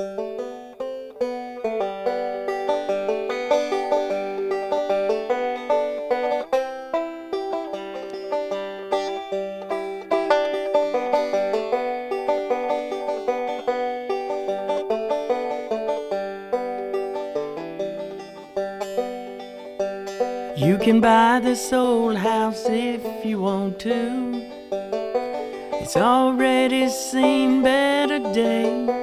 You can buy this old house if you want to. It's already seen better days.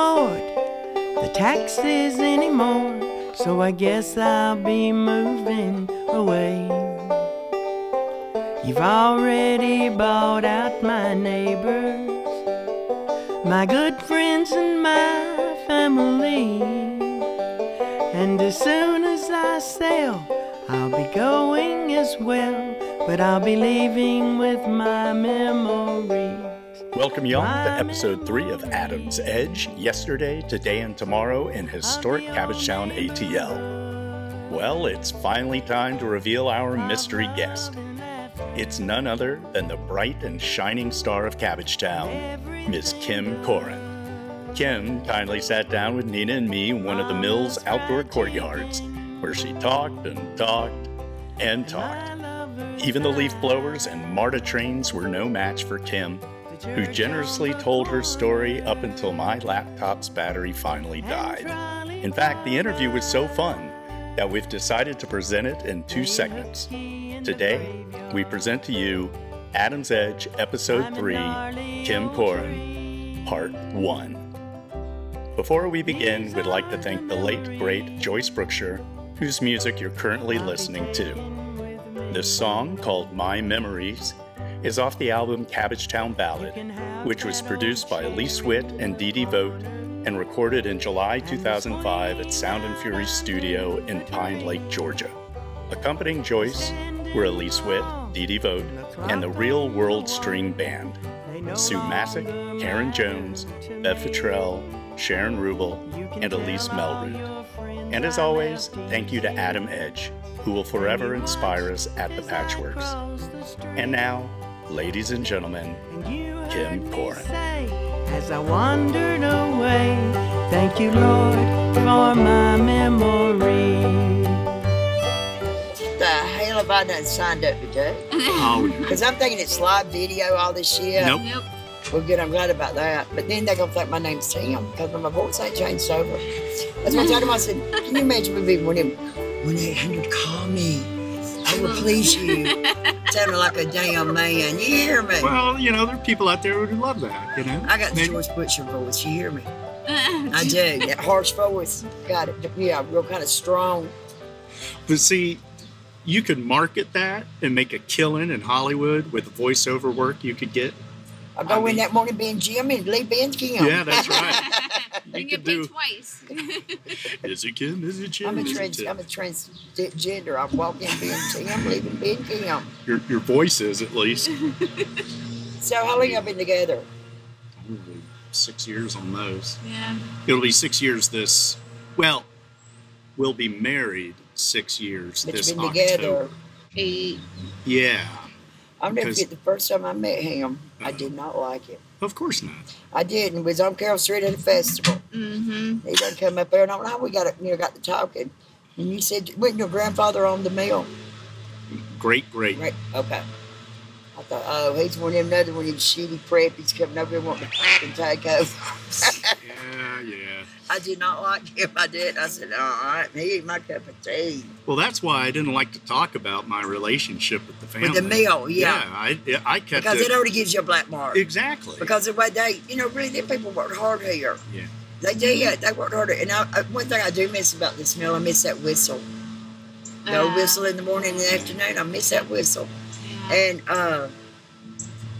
Afford the taxes anymore. So I guess I'll be moving away. You've already bought out my neighbors, my good friends, and my family. And as soon as I sell, I'll be going as well. But I'll be leaving with my memories. Welcome, y'all, to episode three of Adam's Edge Yesterday, Today, and Tomorrow in historic Cabbagetown ATL. Well, it's finally time to reveal our mystery guest. It's none other than the bright and shining star of Cabbagetown, Miss Kim Cohran. Kim kindly sat down with Nina and me in one of the mill's outdoor courtyards, where she talked and talked and talked. Even the leaf blowers and MARTA trains were no match for Kim, who generously told her story up until my laptop's battery finally died. In fact, the interview was so fun that we've decided to present it in two segments. Today, we present to you Adam's Edge Episode 3 Kim Cohran, Part 1. Before we begin, we'd like to thank the late, great Joyce Brookshire, whose music you're currently listening to. This song, called My Memories, is off the album Cabbagetown Ballad, which was produced by Elise Witt and Dee Dee Vogt and recorded in July 2005 at Sound and Fury Studio in Pine Lake, Georgia. Accompanying Joyce were Elise Witt, Dee Dee Vogt, and the Real World String Band. Sue Massek, Karen Jones, Bev Futrell, Sharon Ruble, and Elise Melrood. And as always, thank you to Adam Edge, who will forever inspire us at the Patchworks. And now, ladies and gentlemen, and Kim Cohran. As I wandered away, thank you, Lord, for my memory. the hell have I done signed up to do? Oh, Because I'm thinking it's live video, all this year. Nope. Nope. Well, good, I'm glad about that. But then they're going to think my name's Tim because my voice ain't changed over. That's what I told him. I said, Can you imagine me being one of them 1 800 call me? I will please you. Sounding like a damn man. You hear me? well, you know, there are people out there who love that, you know? I got the Maybe- George Butcher voice. You hear me? I do. That harsh voice. Got it. Yeah, real kind of strong. But see, you could market that and make a killing in Hollywood with the voiceover work you could get. I go I in that morning being Jim and leave being Kim. Yeah, that's right. You You get could do. twice. Is it Kim? Is it Jim? I'm a Is it trans. Tim? I'm a transgender. I walk in being Jim, leaving being Kim. Your, your voice is at least. So how long y'all been together? Probably six years on those. yeah. It'll be six years this. Well, we'll be married six years But this you've been October. together. Eight. Yeah, I'll never Because- forget the first time I met him. I did not like him. of course not. I did, and was on Carroll Street at a festival. Mm-hmm. He done come up there, and I don't know how we got it. You know, got to talking. And you said, "Wasn't your grandfather on the mill?" Great, great. Right. Okay. I thought, oh, he's one of them another one of them shitty preppies coming over here wanting to fucking take over. Yeah, yeah. I did not like him. I did. I said, all right, he ain't my cup of tea. Well, that's why I didn't like to talk about my relationship with the family. With the mill, yeah. I, I kept Because it. it already gives you a black mark. exactly. Because the way they, you know, really, them people worked hard here. Yeah. They did. They worked harder. And I, I, one thing I do miss about this mill, I miss that whistle. No Uh, whistle in the morning and the afternoon. I miss that whistle. And uh,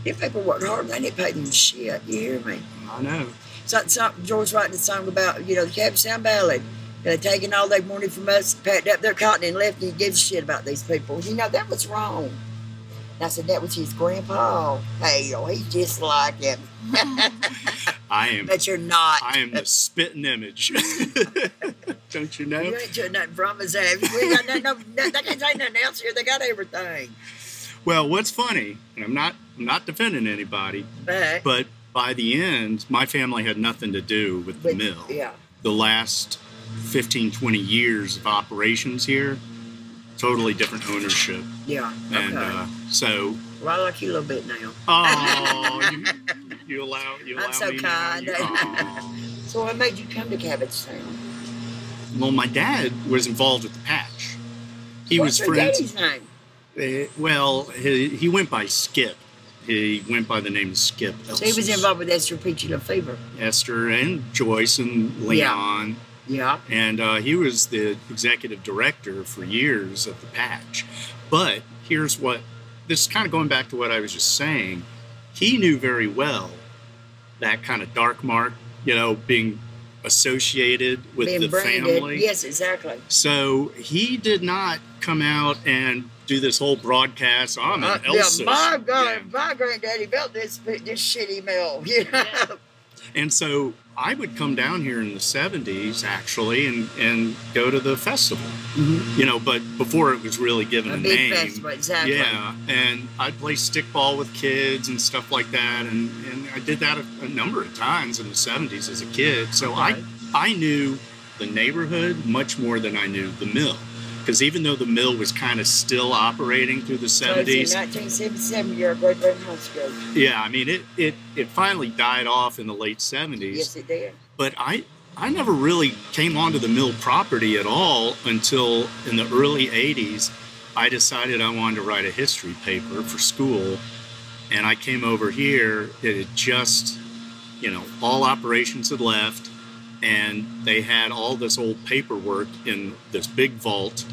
them people worked hard. They didn't pay them shit. You hear me? I know. So, so George writing a song about, you know, the Cabbagetown Ballad. They're taking all their money from us, packed up their cotton and left, and he gives a shit about these people. You know, that was wrong. And I said, that was his grandpa. Hell, he's just like him. I am. But you're not. I am the spitting image. Don't you know? You ain't doing nothing from us, have you? We got nothing, no, no, they can't say nothing else here. They got everything. Well, what's funny, and I'm not I'm not defending anybody, But but by the end, my family had nothing to do with the But- mill. Yeah. The last 15, 20 years of operations here, totally different ownership. Yeah. And okay. uh, so, well, I like you a little bit now. oh, you, you allow you allow I'm so me kind. You-. So what made you come to Cabbage Town? well, my dad was involved with the patch. He What's was friends. daddy's name? Uh, well, he, he went by Skip. He went by the name of Skip. So he was involved with Esther Peachy Lefevre. Esther and Joyce and Yeah. Leon. Yeah. And uh, he was the executive director for years of the patch. But here's what this is kind of going back to what I was just saying. He knew very well that kind of dark mark, you know, being associated with Being the branded. family. Yes, exactly. So he did not come out and do this whole broadcast. I'm Uh, an yeah, Elsa. my God, Yeah. my granddaddy built this this shitty mill. You know? And so I would come down here in the 70s actually and, and go to the festival, you know, but before it was really given a, Mm-hmm. A name. festival, exactly. Yeah. And I'd play stickball with kids and stuff like that. And, and I did that a, a number of times in the 70s as a kid. So. I, I knew the neighborhood much more than I knew the mill. Because even though the mill was kind of still operating through the So it's 70s, in 1977, you're a great great yeah, I mean, it, it, it finally died off in the late 70s Yes, it did. but I I never really came onto the mill property at all until in the early 80s. I decided I wanted to write a history paper for school, and I came over here. It had just, you know, all operations had left, and they had all this old paperwork in this big vault.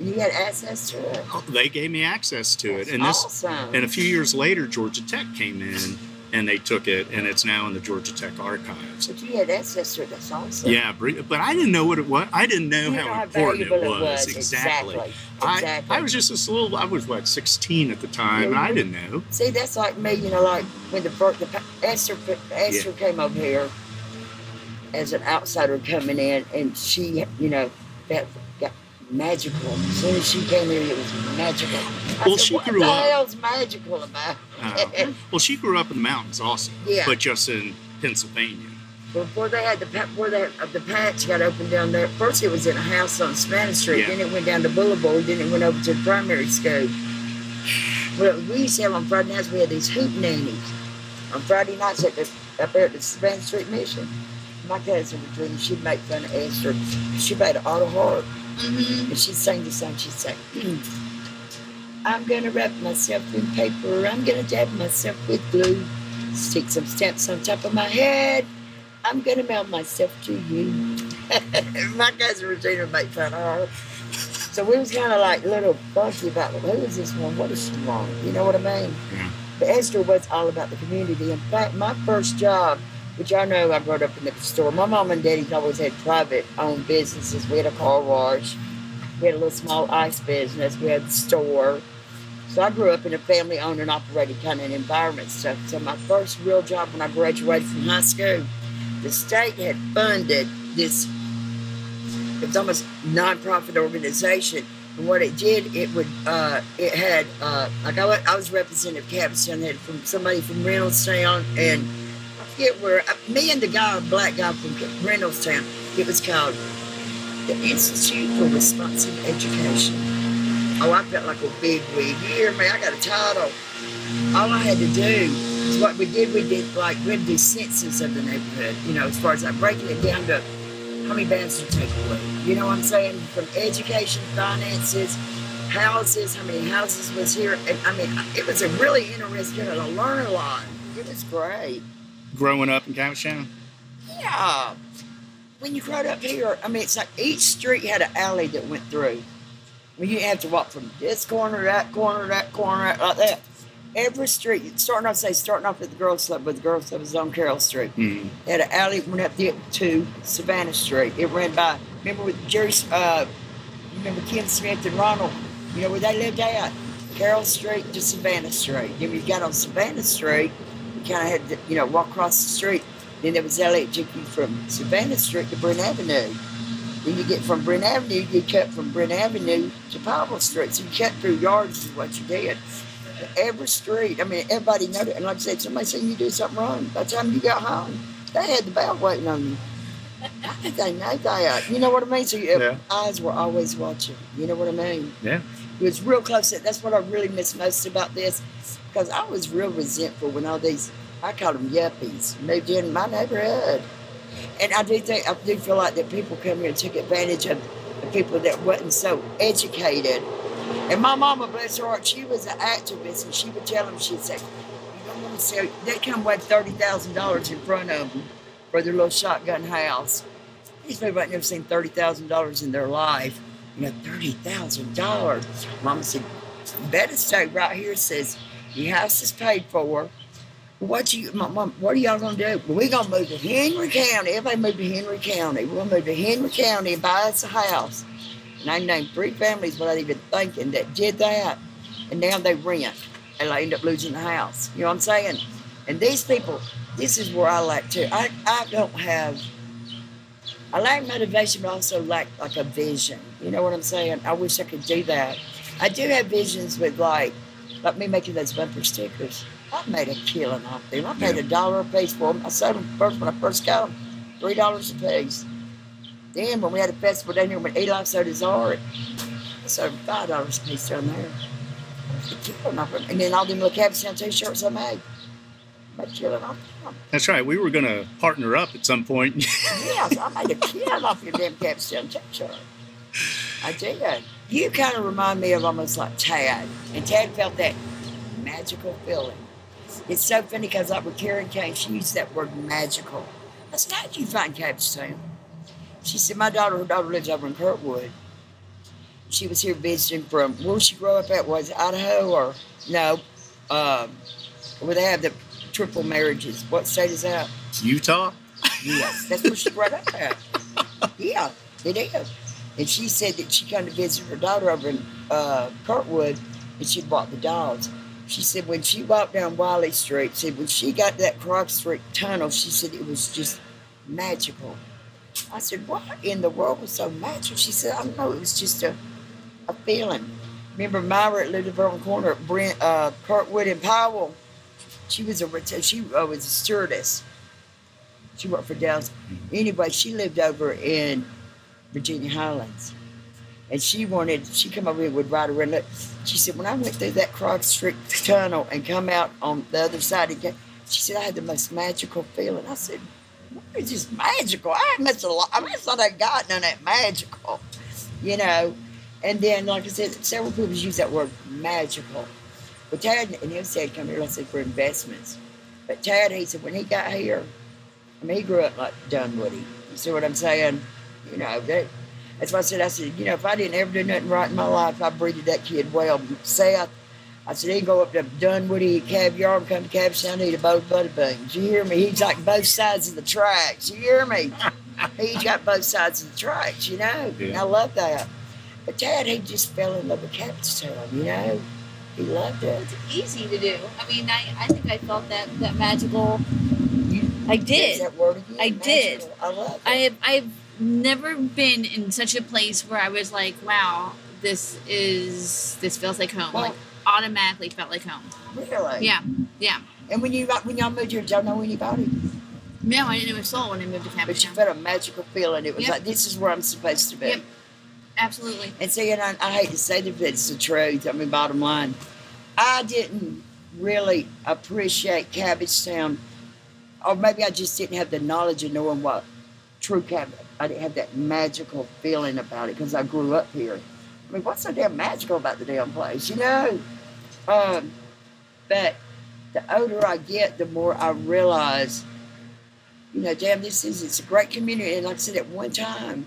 You had access to it. They gave me access to it, That's and this awesome. and a few years later, Georgia Tech came in and they took it, and it's now in the Georgia Tech archives. But you had access to it. That's awesome. Yeah, but I didn't know what it was. I didn't know how know how important valuable it was. Exactly. Exactly. I, Exactly. I was just this little. I was what 16 at the time, and I Mhm. didn't know. See, that's like me, you know, like when the, the Esther, Esther came over here as an outsider coming in, and she, you know, that magical. As soon as she came here, it was magical. I Well, said, she what grew the up- hell's magical about Uh, well, she grew up in the mountains also, Yeah. but just in Pennsylvania. Before they had the before uh, the patch got opened down there, first it was in a house on Spanish Street, Yeah. then it went down to Boulevard, then it went over to the primary school. Well, we used to have on Friday nights we had these hoop nannies on Friday nights at the up there at the Spanish Street Mission. My cousin would dream she'd make fun of Esther. She played an auto harp Mm-hmm. and she'd sing the song. She'd say, "I'm gonna wrap myself in paper. I'm gonna dab myself with glue. Stick some stamps on top of my head. I'm gonna mail myself to you." my cousin Regina make fun of her. So we was kind of like a little funky about who is this one? What is she want? You know what I mean? Yeah. But Esther was all about the community. In fact, my first job, which I know I grew up in the store, my mom and daddy always had private owned businesses. We had a car wash, we had a little small ice business, we had a store. So I grew up in a family owned and operated kind of environment stuff. So my first real job when I graduated from high school, the state had funded this it was almost nonprofit organization. And what it did, it would, uh, it had, uh, like I, was representative Cabbagetown, had from somebody from Reynolds Reynoldstown, and I forget where, uh, me and the guy, black guy from Reynoldstown, it was called the Institute for Responsive Education. Oh, I felt like a big wig. You hear me? I got a title. All I had to do is what we did, we did like, we'd do census of the neighborhood, you know, as far as like breaking it down to how many bands to take away. You know what I'm saying? From education, finances, houses, how many houses was here. And I mean, it was a really interesting, to learn a lot. It was great. Growing up in Cabbagetown, Yeah. When you growed up here, I mean, it's like each street had an alley that went through. Well, you didn't to walk from this corner to that corner, to that corner, like that. Every street, starting off, say, starting off at the girls' club, but the girls' club was on Carroll Street. hmm, They had an alley that went up there to Savannah Street. It ran by, remember with Jerry, uh, remember Kim Smith and Ronald, you know where they lived at? Carroll Street to Savannah Street. Then you got on Savannah Street, kind of had to, you know, walk across the street. Then there was that took you from Savannah Street to Berean Avenue. Then you get from Berean Avenue, you cut from Berean Avenue to Powell Street. So you cut through yards is what you did. every street. I mean, everybody knew it. And like I said, somebody seen you do something wrong. By the time you got home, they had the bell waiting on you. I think they know that. You know what I mean? So your Yeah. eyes were always watching. You know what I mean? Yeah. It was real close. That's what I really miss most about this, because I was real resentful when all these, I call them yuppies, moved in my neighborhood. And I do think, I do feel like that people come here and took advantage of the people that wasn't so educated. And my mama, bless her heart, she was an activist, and she would tell them, she'd say, you don't want to sell, they come with $30,000 in front of them for their little shotgun house. These people ain't never seen $30,000 in their life. You know, $30,000. Mama said, better stay right here. Says, your house is paid for. What you, my mom, what are y'all gonna do? Well, we gonna move to Henry County. Everybody move to Henry County. We're gonna move to Henry County and buy us a house. And I named three families without even thinking that did that. And now they rent and they end up losing the house. You know what I'm saying? And these people, this is where I lack too. I, I don't have I lack motivation, but also lack like a vision. You know what I'm saying? I wish I could do that. I do have visions with like, like me making those bumper stickers. I made a killing off them. I paid a dollar a piece for them. I sold them first when I first got them, three dollars a piece. Then when we had a festival down here when Eli sold his art, I sold them five dollars a piece down there. I made a killing off them. And then all them little Capuchin t-shirts I made. I made a killing off them. That's right. We were going to partner up at some point. Yes, I made a killing off your damn Capstone t-shirt. I did. You kind of remind me of almost like Tad, and Tad felt that magical feeling. It's so funny because like with Karen came, she used that word magical. I said, how'd you find Cabbagetown? She said, my daughter, her daughter lives over in Kirkwood. She was here visiting from, where she grew up at, was Idaho or, no, um, where they have the triple marriages. What state is that? Utah? Yes, that's where she brought up at. Yeah, it is. And she said that she came to visit her daughter over in uh, Kirkwood, and she bought the dogs. She said when she walked down Wylie Street, said when she got that Krog Street tunnel, she said it was just magical. I said, what in the world was so magical? She said, I don't know, it was just a, a feeling. Remember Myra at Littleburn Corner at Brent, uh, Kirkwood and Powell? She was a she uh, was a stewardess. She worked for Dell's. Anyway, she lived over in Virginia Highlands. And she wanted, she come over here and would ride around. Look, she said, when I went through that Krog Street tunnel and come out on the other side again, she said, I had the most magical feeling. I said, what is this magical? I must have, I not have gotten on that magical, you know. And then, like I said, several people use that word magical. But Tad and him said, come here, let's say for investments. But Tad, he said, when he got here, I mean, he grew up like Dunwoody. You see what I'm saying? You know, that, that's why I said, I said, you know, if I didn't ever do nothing right in my life, I breeded that kid well. Seth, I said, he'd go up to Dunwoody, Caviar, and come to Cabbagetown and eat a bowl of butter beans. You hear me? He's like both sides of the tracks. You hear me? He's got both sides of the tracks, you know? Yeah. And I love that. But Dad, he just fell in love with Cabbagetown, you know? He loved it. It's easy to do. I mean, I, I think I felt that that magical. You, I There's did. that word again, I did. I love it. I have I've never been in such a place where I was like, wow, this is this feels like home. Well- like automatically felt like home. really? Yeah, yeah. And when you when y'all moved here, don't know anybody, No, I didn't know a soul when I moved to but you felt a magical feeling. It was Yep. like this is where I'm supposed to be. Yep. Absolutely. And see, and I, I hate to say this, but it's the truth. I mean, bottom line, I didn't really appreciate Cabbagetown, or maybe I just didn't have the knowledge of knowing what true cabbage. I didn't have that magical feeling about it because I grew up here. I mean, what's so damn magical about the damn place, you know? Um, but the older I get, the more I realize, you know, damn, this is it's a great community. And like I said, at one time,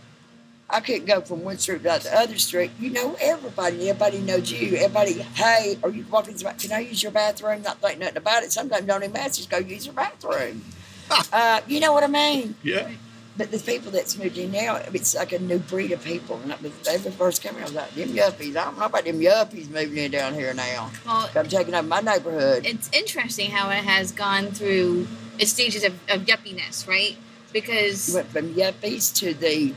I couldn't go from one street to the other street. You know everybody. Everybody knows you. Everybody, hey, are you walking? Can I use your bathroom? Not think nothing about it. Sometimes don't even ask. Just go use your bathroom. uh, you know what I mean? Yeah. But the people that's moved in now, it's like a new breed of people. And they were first here, I was like, them yuppies. I don't know about them yuppies moving in down here now. Well, I'm taking over my neighborhood. it's interesting how it has gone through its stages of, of yuppiness, right? You Because went from yuppies to the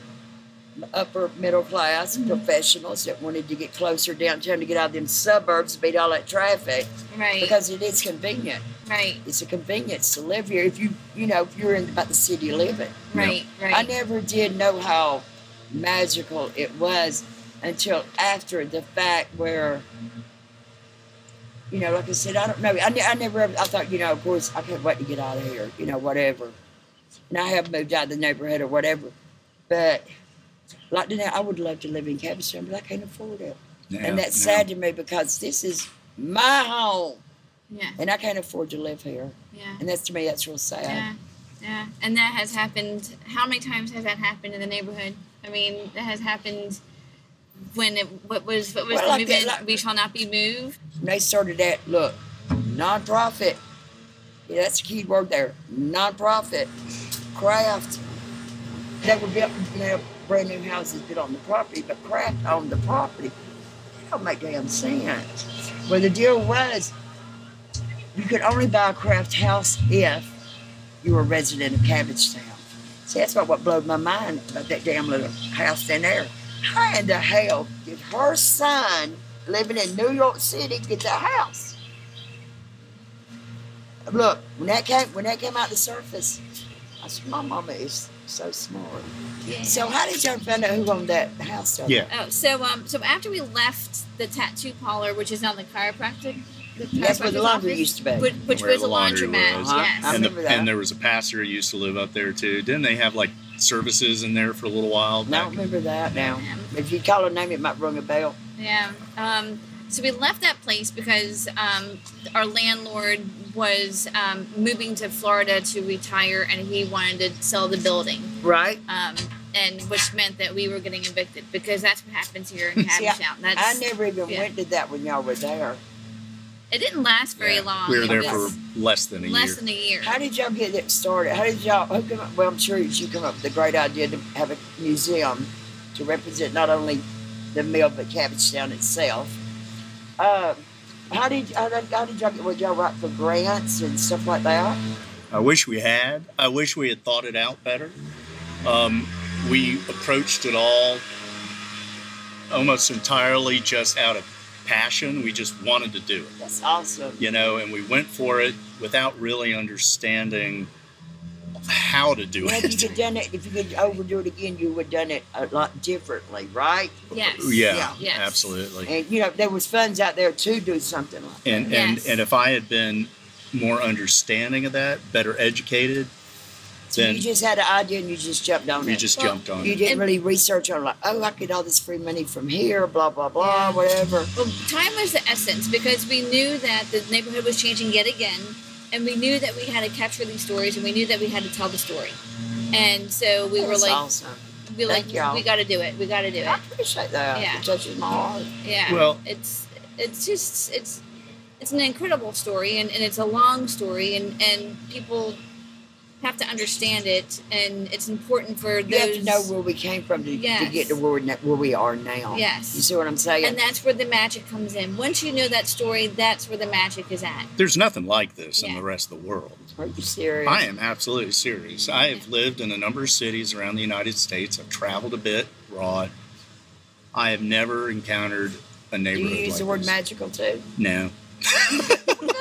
upper middle class mm-hmm. professionals that wanted to get closer downtown to get out of them suburbs, beat all that traffic Right. because it is convenient. Right. It's a convenience to live here if you you know if you're in about the city you live in. Right. Right. I never did know how magical it was until after the fact where, you know, like I said, I don't know. I, I never, I thought, you know, of course, I can't wait to get out of here, you know, whatever. And I have moved out of the neighborhood or whatever. But like now, I would love to live in Cabbagetown, but I can't afford it. Yeah, and that's no. sad to me because this is my home Yeah. and I can't afford to live here. Yeah. And that's to me, that's real sad. Yeah. Yeah. And that has happened. How many times has that happened in the neighborhood? I mean, that has happened when it what was what was Well, the like that, movement? like- we shall not be moved. They started that look nonprofit yeah, that's the key word there nonprofit craft they were built you know, brand new houses built on the property but craft owned the property it don't make damn sense well the deal was you could only buy a craft house if you were a resident of Cabbagetown. See, that's what, what blew my mind about that damn little house down there. How in the hell did her son living in New York City get that house? Look, when that came when that came out the surface, I said, My mama is so smart. Yeah. So how did y'all find out who owned that house down Yeah. Oh, so um, so after we left the tattoo parlor, which is now the chiropractic, the That's where the laundry used to be. which, which Where was the a laundry laundromat. was. Uh-huh. Yes. I and, remember the, that. and there was a pastor who used to live up there too. Didn't they have like services in there for a little while? I don't remember that now. Yeah. If you call her name, it might ring a bell. Yeah. Um, so we left that place because um, our landlord was um, moving to Florida to retire, and he wanted to sell the building. Right? Um, and which meant that we were getting evicted because that's what happens here in See, I- Cabbagetown. That's I never even yeah. went to that when y'all were there. It didn't last very Yeah. long. We were It there for less than a less year. than a year. How did y'all get it started? How did y'all? Who come up, well, I'm sure you come up with the great idea to have a museum to represent not only the mill but Cabbagetown itself. Um, how did how did, how did y'all get? Would y'all write for grants and stuff like that? I wish we had. I wish we had thought it out better. Um, we approached it all almost entirely just out of passion. We just wanted to do it, That's awesome. you know, and we went for it without really understanding how to do Well, if you it. could done it, if you could overdo it again, you would have done it a lot differently, right? yes. yeah, Yeah. Yes. absolutely. And you know there was funds out there to do something like that. And Yes. and and if I had been more understanding of that, better educated, So then you just had an idea and you just jumped on we it. just Well, jumped on it. You it. didn't And- really research on like, oh, I get all this free money from here, blah blah blah, Yeah. whatever. Well, time was the essence because we knew that the neighborhood was changing yet again, and we knew that we had to capture these stories, and we knew that we had to tell the story. And so we were That's like, awesome. we were Thank like, y'all. we got to do it. We got to do it. I it. appreciate that. Yeah. It touches my heart. Yeah. Well- it's it's just it's it's an incredible story, and, and it's a long story, and and people have to understand it, and it's important for You those. have to know where we came from to, to get to where, we're, where we are now. Yes. You see what I'm saying? and that's where the magic comes in. Once you know that story, that's where the magic is at. There's nothing like this in the rest of the world. Are you serious? I am absolutely serious. I have lived in a number of cities around the United States. I've traveled a bit abroad. I have never encountered a neighborhood. Do neighborhood you use like the word this. magical too? No, Good.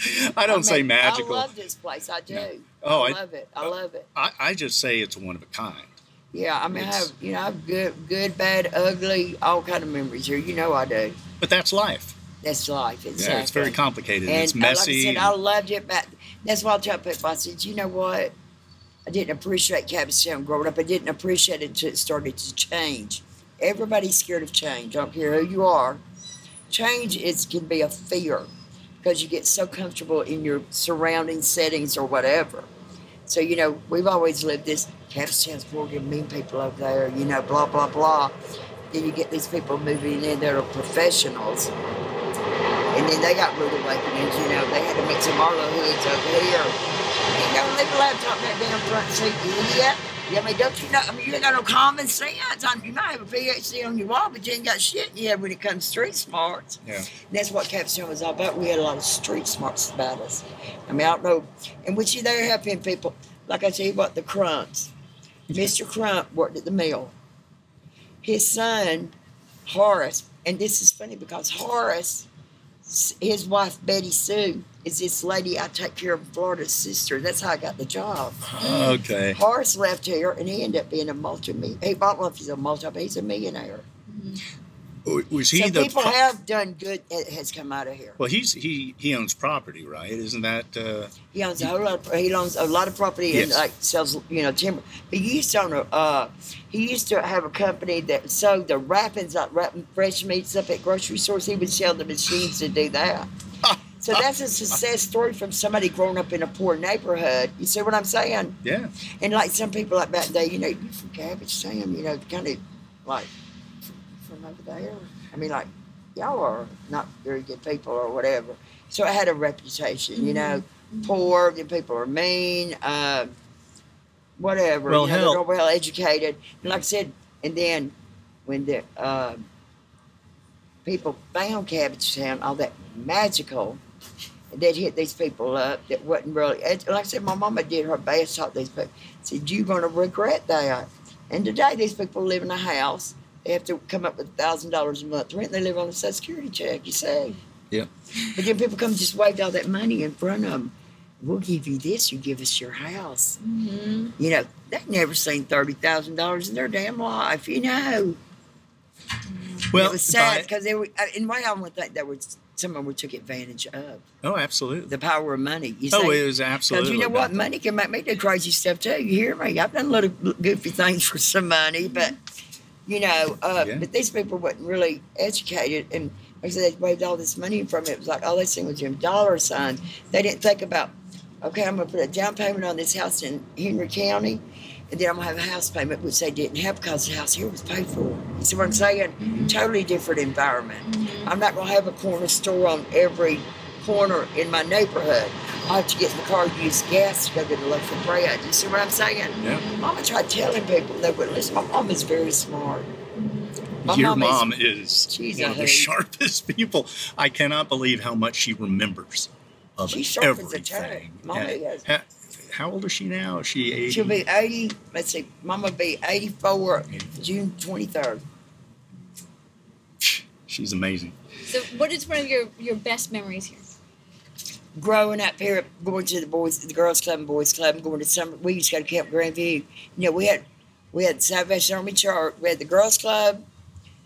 I don't. I don't say magical. I love this place. I do. No. Oh, I I- love it. I love it. I, I just say it's one of a kind. Yeah, I mean, I have you know, I have good, good, bad, ugly, all kind of memories here. You know, I do. But that's life. That's life. Exactly. Yeah, it's very complicated. And it's uh, messy. Like I said, I loved it, but that's why I tell people. I said, you know what? I didn't appreciate Cabbagetown growing up. I didn't appreciate it until it started to change. Everybody's scared of change. I don't care who you are. Change is can be a fear because you get so comfortable in your surrounding settings or whatever. So you know, we've always lived this. Full of mean people over there. You know, blah blah blah. Then you get these people moving in that are professionals. And then they got rude awakenings, you know. They had to make some Arlo hoods over here. You know, leave a laptop in that damn front seat. Yeah, I mean, don't you know? I mean, you ain't got no common sense. I mean, you might have a PhD on your wall, but you ain't got shit in your when it comes to street smarts. Yeah. And that's what Cabbagetown was all about. We had a lot of street smarts about us. I mean, I don't know. And we see they're helping people. Like I tell you what, the crunks. Mr. Crump worked at the mill. His son, Horace, and this is funny because Horace, his wife Betty Sue, is this lady I take care of Florida's sister. That's how I got the job. Oh, okay. Horace left here and he ended up being a multi He bought one. He's a multi. He's a millionaire. Mm-hmm. Was he so the? people pro- have done good that has come out of here. well, he's he he owns property, right? Isn't that? Uh, He owns a whole lot. Of, he owns a lot of property and like sells, you know, timber. But he used to own a. Uh, he used to have a company that sold the wrappings, like wrapping fresh meats up at grocery stores. He would sell the machines to do that. So that's a success story from somebody growing up in a poor neighborhood. You see what I'm saying? yeah. And like some people like back day, you know, you from Cabbage Town, you know, kind of like from over there. I mean, like y'all are not very good people or whatever. So I had a reputation, you know, poor, and people are mean, uh, whatever. Well, you know, they're well educated. And like I said, and then when the uh, people found Cabbage Town, all that magical, they'd hit these people up that wasn't really. and Like I said, my mama did her best, taught these people. Said you're going to regret that. And today, these people live in a house. They have to come up with thousand dollars a month rent. They live on a social security check. You say. Yeah. But then people come just waved all that money in front of them. We'll give you this. You give us your house. Mm-hmm. You know they've never seen thirty thousand dollars in their damn life. You know. Well, it was sad because they were. uh, In way, I would think that was someone we took advantage of oh, absolutely. the power of money. You oh, see? it was absolutely. Because you know what? Money can make me do crazy stuff too. You hear me? I've done a little goofy things for some money, but you know, uh, Yeah. but these people weren't really educated, and like I said, they waved all this money from it. It was like all they seen was them dollar signs. They didn't think about, okay, I'm going to put a down payment on this house in Henry County, and then I'm going to have a house payment, which they didn't have because the house here was paid for. You see what I'm saying? Totally different environment. I'm not going to have a corner store on every corner in my neighborhood. I have to get in the car and use gas to go get a loaf of bread. You see what I'm saying? Yeah. Mama tried telling people they wouldn't listen. My mom is very smart. My Your mom is- mom is She's one of the sharpest people. I cannot believe how much she remembers of She's sharp as a everything. tack. Mama Ha- ha- how old is she now? Is she 80? She'll be 80. Let's see. Mama be 84 June 23rd. She's amazing. So, what is one of your your best memories here? Growing up here, going to the boys, the girls' club and boys' club, and going to summer. We used to go to Camp Grandview. You know, we had we had Salvation Army Church. We had the girls' club,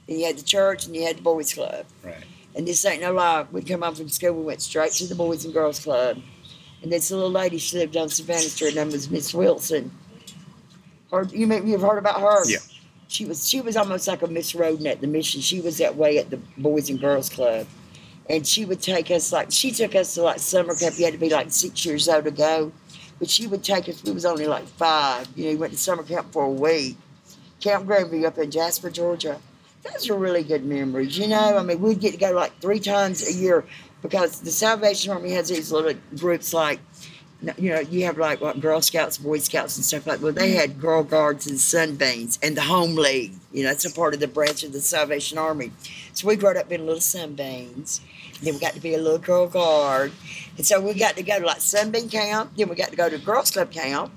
and you had the church, and you had the boys' club. Right. And this ain't no lie. We'd come home from school, we went straight to the boys and girls' club. And this little lady, she lived on Savannah Street. Her name was Miss Wilson. Heard, you may, you've heard about her? Yeah. She was she was almost like a Miss Roden at the mission. She was that way at the Boys and Girls Club. And she would take us like she took us to like summer camp. You had to be like six years old to go. But she would take us, we was only like five. You know, we went to summer camp for a week. Camp Grandview up in Jasper, Georgia. Those are really good memories, you know. I mean, we'd get to go like three times a year because the Salvation Army has these little groups like, you know, you have like what Girl Scouts, Boy Scouts, and stuff like. Well, they had Girl Guards and Sunbeams and the Home League. You know, that's a part of the branch of the Salvation Army. So we grew up being little Sunbeams. Then we got to be a little Girl Guard, and so we got to go to like Sunbeam camp. Then we got to go to Girls Club camp.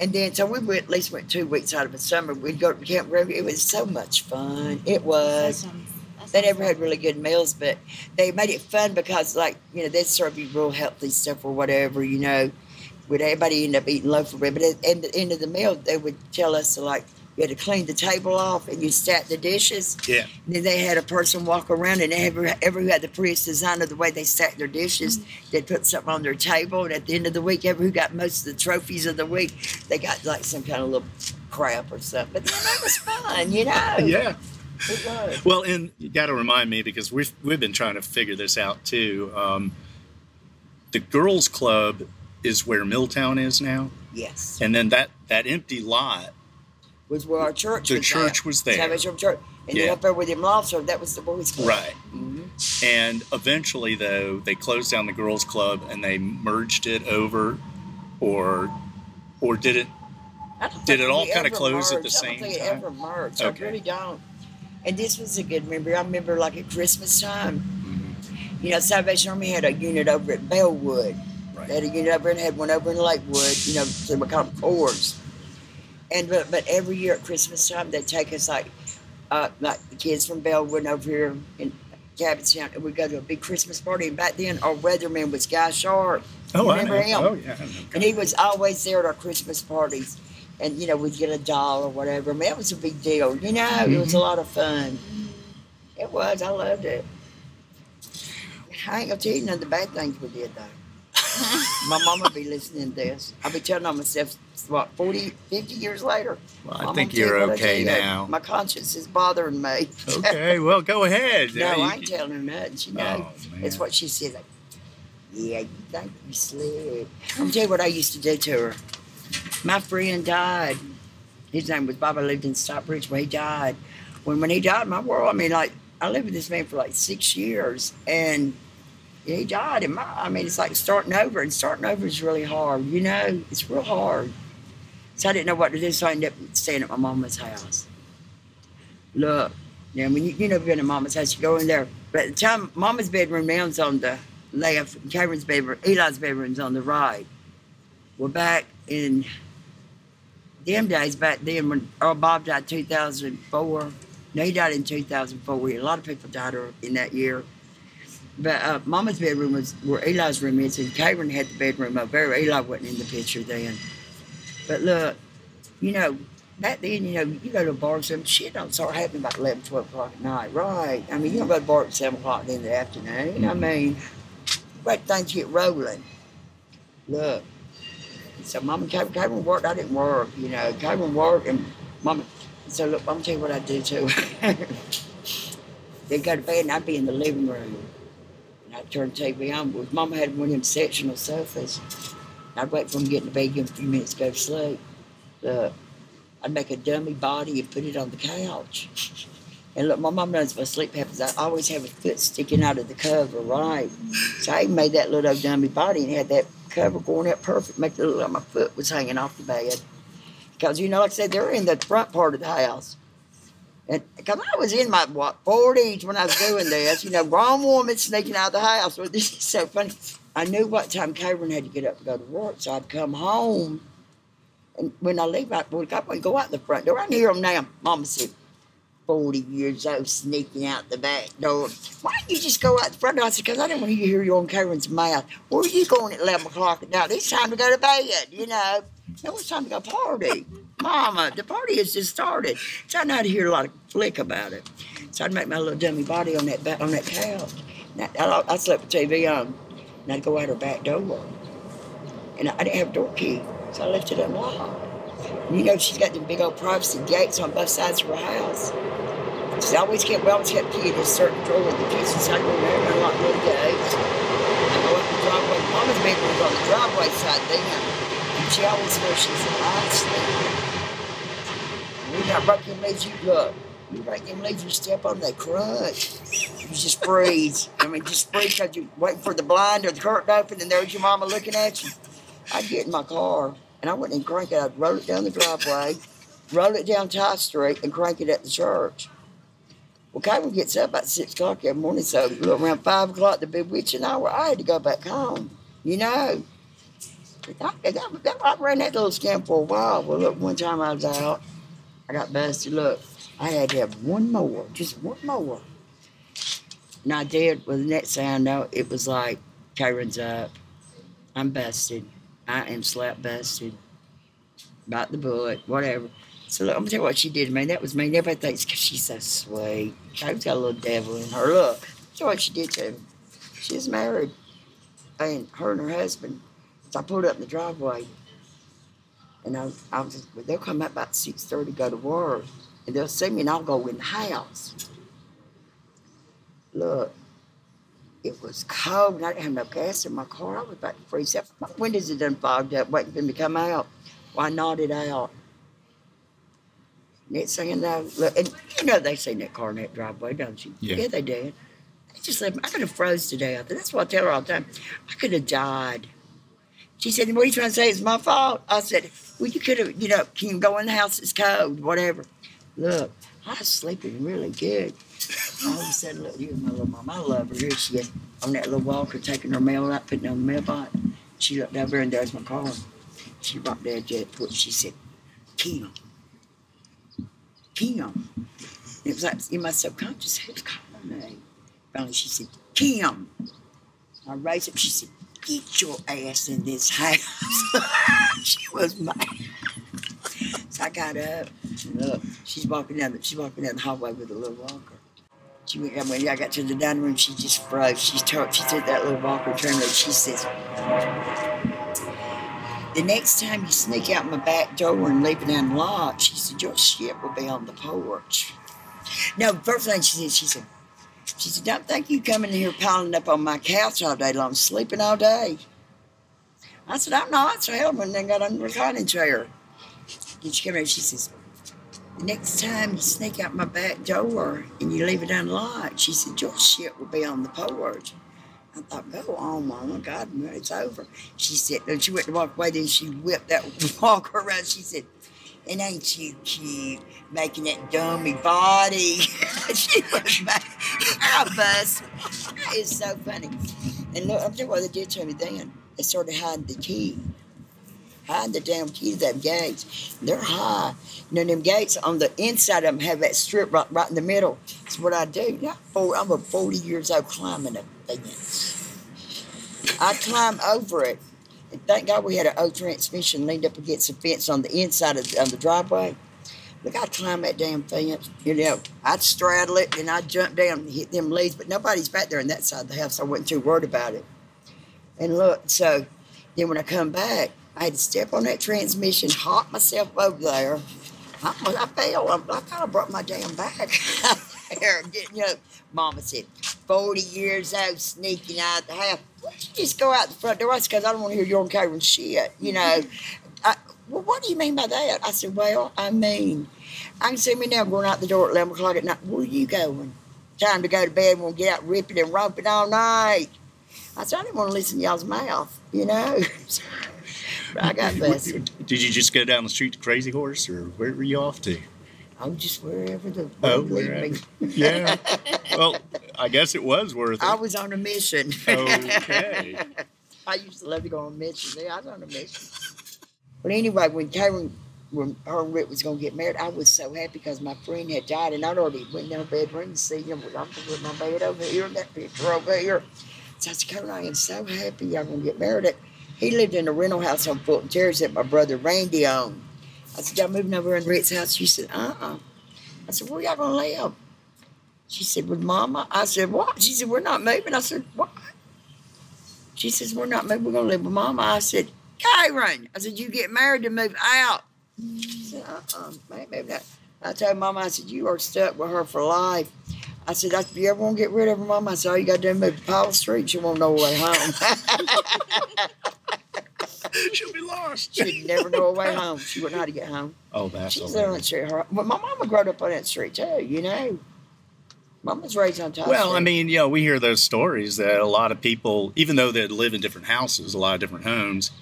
And then, so we went, at least went two weeks out of the summer. We'd go to Camp Grandview. It was so much fun. It was. That sounds- that They never had really good meals, but they made it fun because, like, you know, they'd serve you real healthy stuff or whatever, you know. Would everybody end up eating loaf of bread? But at at the end of the meal, they would tell us to, like, you had to clean the table off and you stack the dishes. Yeah. And then they had a person walk around and every, every who had the prettiest design of the way they stacked their dishes, they'd put something on their table. And at the end of the week, every who got most of the trophies of the week, they got like some kind of little crap or something. But then that was fun, you know? Yeah. It was. Well, and you got to remind me because we've we've been trying to figure this out too. Um, the girls' club is where Milltown is now, Yes. and then that that empty lot. Was where our church The was. church at. was there. Salvation Army Church. And then up there with them lobster, that was the boys' club. Right. hmm And eventually, though, they closed down the girls' club and they merged it over, or or did it? Did it all kinda ever close at the merged. I same don't think time? it ever merged. Okay. I really don't. And this was a good memory. I remember like at Christmas time, Mm-hmm. you know, Salvation Army had a unit over at Bellwood. They had a unit over and had one over in Lakewood, you know, so we called them fours. And but, but every year at Christmas time, they take us like, uh, like the kids from Bellwood over here in Cabbagetown, and we go to a big Christmas party. And back then, our weatherman was Guy Sharpe. Oh, I know. him? Oh, yeah. And he was always there at our Christmas parties. And, you know, we'd get a doll or whatever. I mean, that was a big deal. You know, it was a lot of fun. It was. I loved it. I ain't gonna tell you none of the bad things we did, though. My mama be listening to this. I'll be telling on myself, what, 40, 50 years later? Well, I Mama, think you you're okay now. My conscience is bothering me. Okay, well, go ahead. No, you I ain't telling her nothing. She Oh, knows. man. It's what she said. Like, yeah, you think you slid. I'm gonna tell you what I used to do to her. My friend died. His name was Bob. I lived in Stockbridge, but he died. When when he died, my world. I mean, like I lived with this man for like six years, and he died. And my, I mean, it's like starting over, and starting over is really hard. You know, it's real hard. So I didn't know what to do, so I ended up staying at my mama's house. Look, now when you you know being at mama's house, you go in there. But the time, mama's bedroom now's on the left, Cameron's bedroom, Eli's bedroom's on the right. We're back in them days back then when Earl Bob died 2004. No, he died in 2004. A lot of people died in that year. But uh, Mama's bedroom was where Eli's room is, and Cameron had the bedroom up there. Eli wasn't in the picture then. But look, you know, back then, you know, you go to a bar or some shit don't start happening about 11, 12 o'clock at night, right? I mean, you don't go to the bar at 7 o'clock in the afternoon. I mm-hmm. mean, but things get rolling. Look. So Mama Cameron, Cameron worked, I didn't work, you know. Cameron worked and Mama, so look, I'm gonna tell you what I do too. They'd go to bed and I'd be in the living room. And I'd turn the TV on. Mama had one of them sectional sofas. I'd wait for him to get in the bed, give him a few minutes to go to sleep. Look, I'd make a dummy body and put it on the couch. And look, my mom knows my sleep habits. I always have a foot sticking out of the cover, right? So I made that little dummy body and had that cover going up perfect, make it look like my foot was hanging off the bed. Because, you know, like I said, they're in the front part of the house. And because I was in my, what, 40s when I was doing this, you know, grown woman sneaking out of the house. This is so funny. I knew what time Cameron had to get up and go to work, so I'd come home. And when I leave, I'd wake up and go out the front door. I hear them now. Mama said, 40 years old sneaking out the back door. Why don't you just go out the front door? I said, because I didn't want to hear you on Cameron's mouth. Where are you going at 11 o'clock at night? It's time to go to bed, you know. No, it's time to go party. Mama, the party has just started. So I know how to hear a lot of flick about it. So I'd make my little dummy body on that on that couch. I, I, I slept with TV on, and I'd go out her back door. And I, didn't have a door key, so I left it unlocked. And you know, she's got the big old privacy gates on both sides of her house. She's always kept, we always kept key in a certain drawer in the kitchen, so I go there and unlock little gates. I go up the driveway. Mama's bedroom was on the driveway side then. And she always knows she's a light sleep. We got them leaves, you look. You break them leaves, you step on, that crutch. You just freeze. I mean, just freeze because you're waiting for the blind or the curtain open, and there's your mama looking at you. I'd get in my car, and I wouldn't even crank it. I'd roll it down the driveway, roll it down Tye Street, and crank it at the church. Well, Cameron gets up about 6 o'clock every morning, so around 5 o'clock, the bewitching hour, I had to go back home, you know. I, I, I ran that little scam for a while. Well, look, one time I was out, I got busted. Look, I had to have one more, just one more. And I did with the next thing I know, it was like, Karen's up. I'm busted. I am slap busted. About the bullet, whatever. So look, I'm gonna tell you what she did to me. That was mean. Everybody thinks 'cause she's so sweet. Karen's got a little devil in her. Look, tell you what she did to me. She's married. And her and her husband. So I pulled up in the driveway. And I, I was just, they'll come up about 6.30 to go to work. And they'll see me and I'll go in the house. Look, it was cold and I didn't have no gas in my car. I was about to freeze up. My windows had done fogged up, waiting for them to come out. Well, I nodded out. Next thing I know, look, and you know they seen that car in that driveway, don't you? Yeah. they did. They just left. I could have froze to death. That's what I tell her all the time. I could have died. She said, What are you trying to say? It's my fault. I said, Well, you could have, you know, can you go in the house? It's cold, whatever. Look, I was sleeping really good. All of a sudden, look, here's my little mom. I love her. Here she is on that little walker taking her mail out, putting on the mailbox. She looked over and there's my car. She rocked there, Jet foot. She said, Kim. Kim. It was like in my subconscious, who's calling me? Finally, she said, Kim. I raised up. She said, Get your ass in this house. she was mad. So I got up. And look, she's walking down. The, she's walking down the hallway with a little walker. She went. When I got to the dining room, she just froze. She told. She said that little walker turned around. She says, "The next time you sneak out my back door and leave it unlocked," she said, "your shit will be on the porch." No, first thing she said, she said, she said, Don't think you coming here piling up on my couch all day long, sleeping all day. I said, I'm not. So Helen then got on the reclining chair. Then she came in she says, Next time you sneak out my back door and you leave it unlocked, she said, Your shit will be on the porch. I thought, go on, Mama. God, it's over. She said, and she went to walk away, then she whipped that walker around. She said, and ain't you cute making that dummy body? she was. I bust. Is so funny. And look, I'm you what they did to me then. They started hiding the key. Hide the damn key to them gates. They're high. You know, them gates on the inside of them have that strip right, right in the middle. That's what I do. I'm a 40 years old climbing a fence. I climb over it and thank God we had an old transmission leaned up against the fence on the inside of the, of the driveway. Look, I'd climb that damn fence. You know, I'd straddle it and I'd jump down and hit them leaves, but nobody's back there on that side of the house. I wasn't too worried about it. And look, so then when I come back, I had to step on that transmission, hop myself over there. I, I fell. I, I kind of broke my damn back. there, you know, Mama said, 40 years old, sneaking out the house. Why don't you just go out the front door? I said, because I don't want to hear your covering shit, you know. I, well, what do you mean by that? I said, well, I mean, I can see me now going out the door at 11 o'clock at night. Where are you going? Time to go to bed. We'll get out ripping and romping all night. I said, I didn't want to listen to y'all's mouth, you know. I got busted. Did you just go down the street to Crazy Horse, or where were you off to? I'm just wherever the Oh, wherever. me. Yeah. well, I guess it was worth it. I was on a mission. Okay. I used to love to go on missions. Yeah, I was on a mission. But anyway, when Karen, when her and Rick was going to get married, I was so happy because my friend had died and I'd already went in her bedroom to see him. I'm with my bed over here, and that picture over here. So I said, Karen, I am so happy y'all going to get married. He lived in a rental house on Fulton Terrace that my brother Randy owned. I said, y'all moving over in Rick's house? She said, uh-uh. I said, where y'all to live? She said, with Mama. I said, what? She said, we're not moving. I said, what? She says, we're not moving. We're to live with Mama. I said, Karen. I said, you get married to move out. She said, uh-uh, maybe not. I told Mama, I said, you are stuck with her for life. I said, if you ever want to get rid of her, Mama, I said, all you got to do is move to Paul Street. She won't know her way home. Lost. She'd never go away home. She wouldn't know how to get home. Oh, that's She's there on that street. Her, well, my mama grew up on that street too, you know. Mama's raised on top. Well, I mean, you know, we hear those stories that a lot of people, even though they live in different houses, a lot of different homes,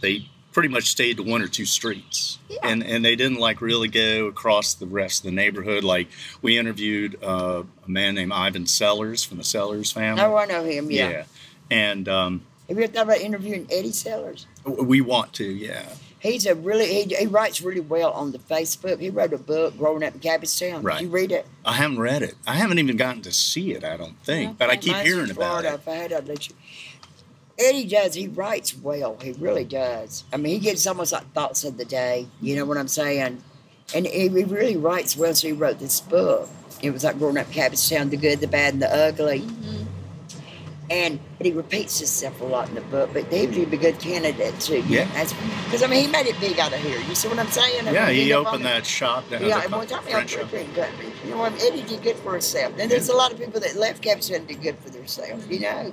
they pretty much stayed to one or two streets, Yeah. and and they didn't like really go across the rest of the neighborhood. Like we interviewed uh, a man named Ivan Sellers from the Sellers family. Oh, I know him. Yeah. and um, Have you ever thought about interviewing Eddie Sellers? we want to, yeah, He's a really he, he writes really well on the Facebook. He wrote a book, Growing Up in Cabbagetown. Right. Did you read it? I haven't read it. I haven't even gotten to see it. I don't think, but I keep hearing in about it. If I had, I'd let you. Eddie does. He writes well. He really does. I mean, he gets almost like thoughts of the day. You know what I'm saying? And he, he really writes well. So he wrote this book. It was like growing up in Cabbagetown, the good, the bad, and the ugly. Mm-hmm. And but he repeats himself a lot in the book. But he would be a good candidate too. Yeah. Because I mean, he made it big out of here. You see what I'm saying? I Yeah, mean, he opened that shop down yeah, and one time he opened a shop. drink company. You know what? Eddie did good for himself. And there's a lot of people that left Cabbagetown did good for themselves. You mm-hmm. know.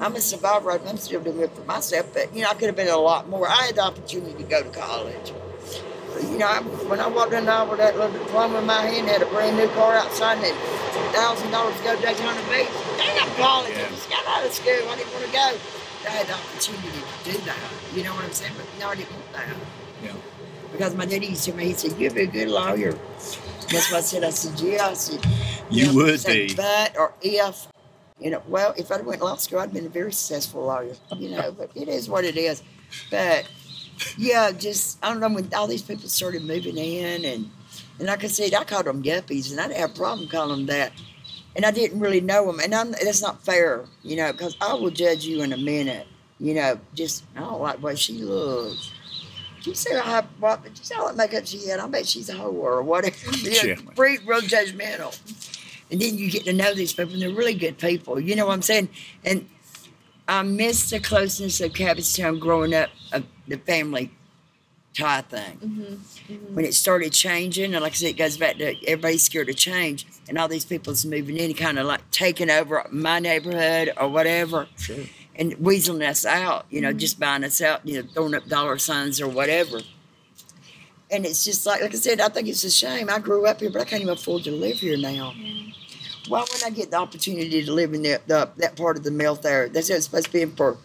I'm a survivor. I'm still doing good for myself, but you know, I could have been a lot more. I had the opportunity to go to college. You know, I, when I walked in there with that little diploma in my hand, had a brand new car outside, and thousand dollars to go to Daytona Beach. Dang, I'm college. I Yeah. just got out of school. I didn't want to go. I had the opportunity to do that. You know what I'm saying? But no, I didn't want that. Yeah. Because my daddy used to me, he said, "You'd be a good lawyer." That's what I said. I said, "Yeah." I said, You know, would say be. But or if, you know, well, if I'd went to law school, I'd been a very successful lawyer, you know. but it is what it is. But yeah, just I don't know when all these people started moving in, and and like I said, I called them yuppies, and I didn't have a problem calling them that. And I didn't really know them, and I'm, that's not fair, you know, because I will judge you in a minute, you know. Just I don't like the way she looks. You see how what? You see how what makeup she had? I bet she's a hoe or whatever. Yeah. Yeah, free, real judgmental. And then you get to know these people, and they're really good people. You know what I'm saying? And I miss the closeness of Cabbagetown growing up, of the family tie thing. Mm-hmm. When it started changing, and like I said, it goes back to everybody's scared of change, and all these people's moving in, kind of like taking over my neighborhood or whatever, Sure. and weaseling us out, you know, just buying us out, you know, throwing up dollar signs or whatever. And it's just like, like I said, I think it's a shame. I grew up here, but I can't even afford to live here now. Why would I get the opportunity to live in the, the, that part of the Mill there? That's what it's supposed to be for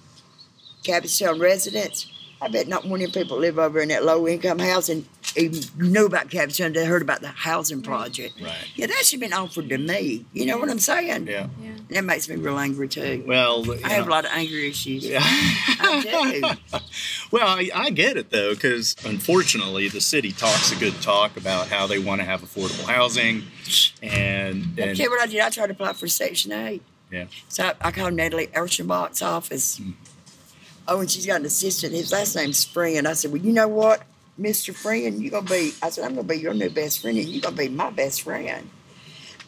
Cabbagetown residents. I bet not one of them people live over in that low income housing even knew about Cabbagetown. They heard about the housing project. Right. Yeah, that should have been offered to me. You know what I'm saying? Yeah. Yeah. That makes me real angry too. Well, I have a lot of anger issues. Yeah. I do. well, I, I get it though, because unfortunately, the city talks a good talk about how they want to have affordable housing, and I and tell you what I did. I tried to apply for Section 8. yeah, So I, I called Natalyn Archibong's office. Hmm. Oh, and she's got an assistant. His last name's Friend. I said, Well, you know what, Mr. Friend, you're going to be, I said, I'm going to be your new best friend, and you're going to be my best friend.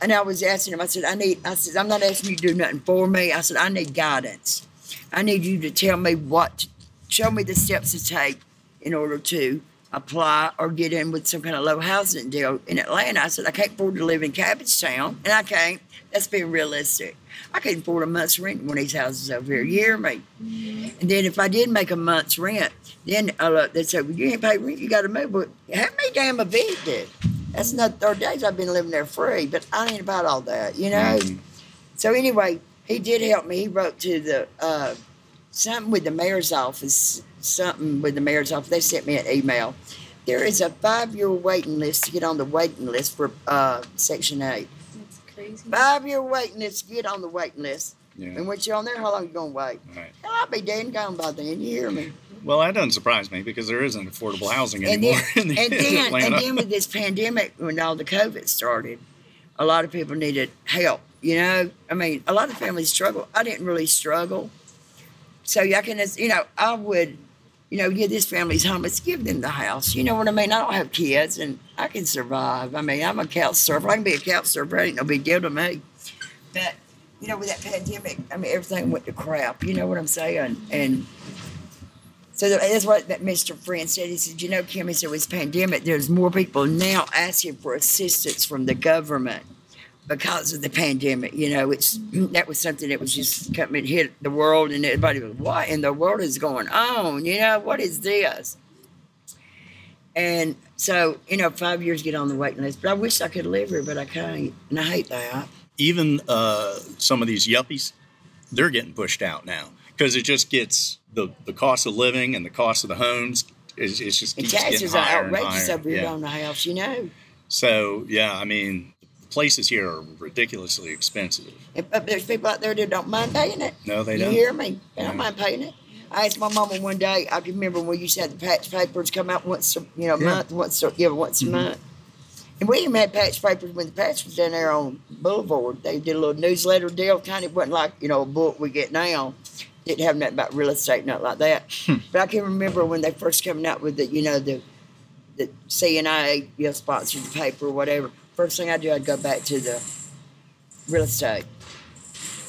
And I was asking him, I said, I need, I said, I'm not asking you to do nothing for me. I said, I need guidance. I need you to tell me what, show me the steps to take in order to apply or get in with some kind of low housing deal in Atlanta. I said, I can't afford to live in Cabbagetown, and I can't. That's being realistic. I can't afford a month's rent in one of these houses over here. You hear me? And then if I did make a month's rent, then uh, look, they said, well, you ain't pay rent, you got to move. But have me damn evicted. That's not 30 days I've been living there free, but I ain't about all that, you know? So anyway, he did help me. He wrote to the, uh, something with the mayor's office, something with the mayor's office. They sent me an email. There is a five-year waiting list to get on the waiting list for uh, Section 8. That's crazy. Five-year waiting list to get on the waiting list. yeah. And once you're on there, how long you going to wait? Right. Hell, I'll be dead and gone by then. You hear me? Well, that doesn't surprise me because there isn't affordable housing and anymore then, in, the, and then, and then with this pandemic, when all the COVID started, a lot of people needed help. You know, I mean, a lot of families struggle. I didn't really struggle, so y'all can, you know, I would, you know, give this family's home. Let's give them the house. You know what I mean? I don't have kids, and I can survive. I mean, I'm a couch surfer. I can be a couch surfer. It ain't no big deal to me. But you know, with that pandemic, I mean, everything went to crap. You know what I'm saying? And so that's what that Mr. Friend said. He said, you know, Kim, he said, with this pandemic, there's more people now asking for assistance from the government because of the pandemic. You know, it's that was something that was just coming hit the world, and everybody was, what in the world is going on? You know, what is this? And so, you know, five years get on the waiting list. But I wish I could live here, but I can't, and I hate that. Even uh, some of these yuppies, they're getting pushed out now because it just gets the the cost of living and the cost of the homes is it's just And keeps getting taxes are higher and outrageous over here Yeah. on the house, you know. So yeah, I mean, places here are ridiculously expensive. But there's people out there that don't mind paying it. No, they you don't. You hear me? They don't mind paying it. I asked my mama one day. I can remember when you said the patch papers come out once, a, you know, a Yeah. month, once, a, yeah, once Mhm. a month. And we even had patch papers when the patch was down there on Boulevard. They did a little newsletter deal. Kind of wasn't like you know a book we get now. Didn't have nothing about real estate, nothing like that. Hmm. But I can remember when they first coming out with the, you know, the the CNA, you know, sponsored the paper or whatever. First thing I do, I'd go back to the real estate.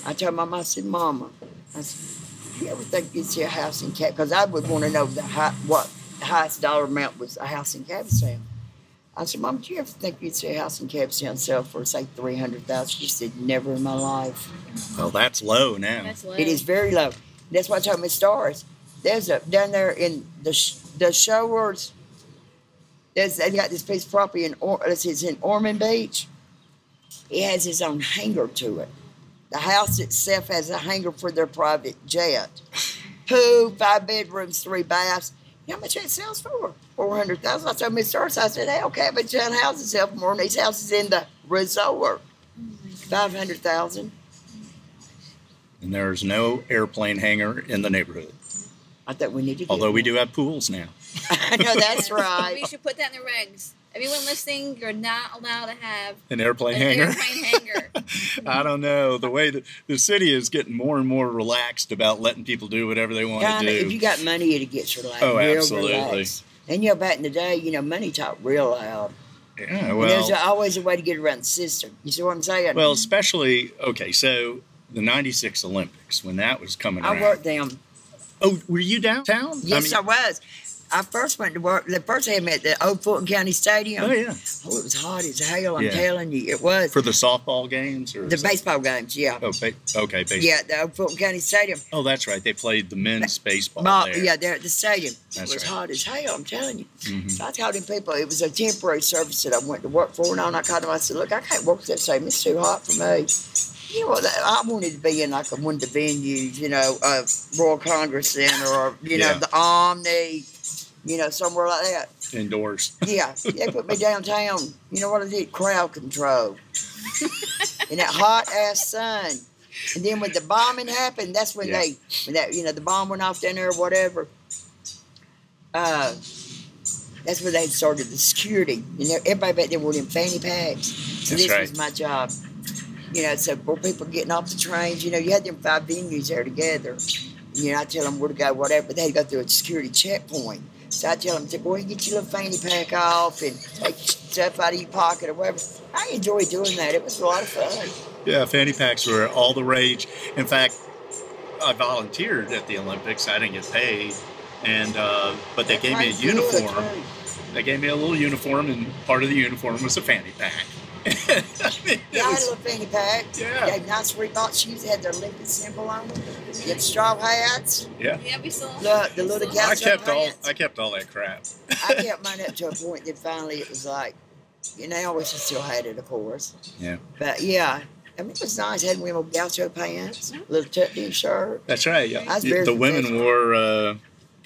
I told Mama, I said, Mama, I said, you ever think you'd see a house in Cap? Because I would want to know the high, what the highest dollar amount was a house in Cabbagetown. I said, Mom, do you ever think you'd see a house in Cabbagetown sell for say three hundred thousand? She said, Never in my life. Well, that's low now. That's low. It is very low. That's why I told Miss Stars. There's a down there in the sh- the showers. There's they got this piece of property in or it's in Ormond Beach. He has his own hangar to it. The house itself has a hangar for their private jet. Pool, five bedrooms, three baths. How much that sells for? Four hundred thousand. I told Miss Stars, I said, Hell, Cabbagetown houses sell for more than these houses in the resort. Five hundred thousand. And there's no airplane hangar in the neighborhood. I thought we needed. Although we do have pools now. I know that's right. We should put that in the regs. Everyone listening, you're not allowed to have An airplane an hanger. airplane hanger. I don't know. The way that the city is getting more and more relaxed about letting people do whatever they want to Kinda, if you got money, it gets relaxed. Oh, real absolutely. relaxed. And you know, back in the day, you know, money talked real loud. Yeah, And well, there's always a way to get around the system. You see what I'm saying? well, especially okay. So the '96 Olympics when that was coming I around. worked them. Oh, were you downtown? Yes, I, was. I first went to work. The first time at the Old Fulton County Stadium. Oh yeah, Oh, it was hot as hell. I'm Yeah. telling you, it was. for the softball games or the is that- baseball games, yeah. Oh, ba- okay, baseball. Yeah, the Old Fulton County Stadium. Oh, that's right. They played the men's baseball Ma- there. yeah, there at the stadium. That's it was right. hot as hell, I'm telling you. Mhm. So I told them people it was a temporary service that I went to work for. And I called them, I said, Look, I can't work that stadium. It's too hot for me. You know, that- I wanted to be in like a one of the venues, you know, uh, World Congress Center or, you Yeah. know, the Omni, you know, somewhere like that. Indoors. Yeah, they put me downtown. You know what I did? Crowd control. in that hot ass sun. And then when the bombing happened, that's when Yeah. they, when that, you know, the bomb went off down there or whatever. Uh, that's when they started the security. You know, everybody back there were in fanny packs. So That's this right. was my job. You know, so for people getting off the trains, you know, you had them five venues there together. You know, I tell them where to go, whatever, but they had to go through a security checkpoint. So I tell them, to go ahead and get your little fanny pack off and take stuff out of your pocket or whatever. I enjoyed doing that. It was a lot of fun. Yeah, fanny packs were all the rage. In fact, I volunteered at the Olympics. I didn't get paid, and uh, but they gave me a uniform. They gave me a little uniform, and part of the uniform was a fanny pack. I mean, it Yeah, I had a little fanny pack. Yeah. They had nice Reebok shoes, had their Olympic symbol on them. You had straw hats. yeah. yeah, we still. Look, the we little still- I kept all pants. I kept all that crap. I kept mine up to a point that finally it was like, you know, I wish I still had it, of course. Yeah. But yeah, I mean, it was nice. Had women with gaucho pants, little tucked in shirt. That's right. Yeah. I was very the women wore uh,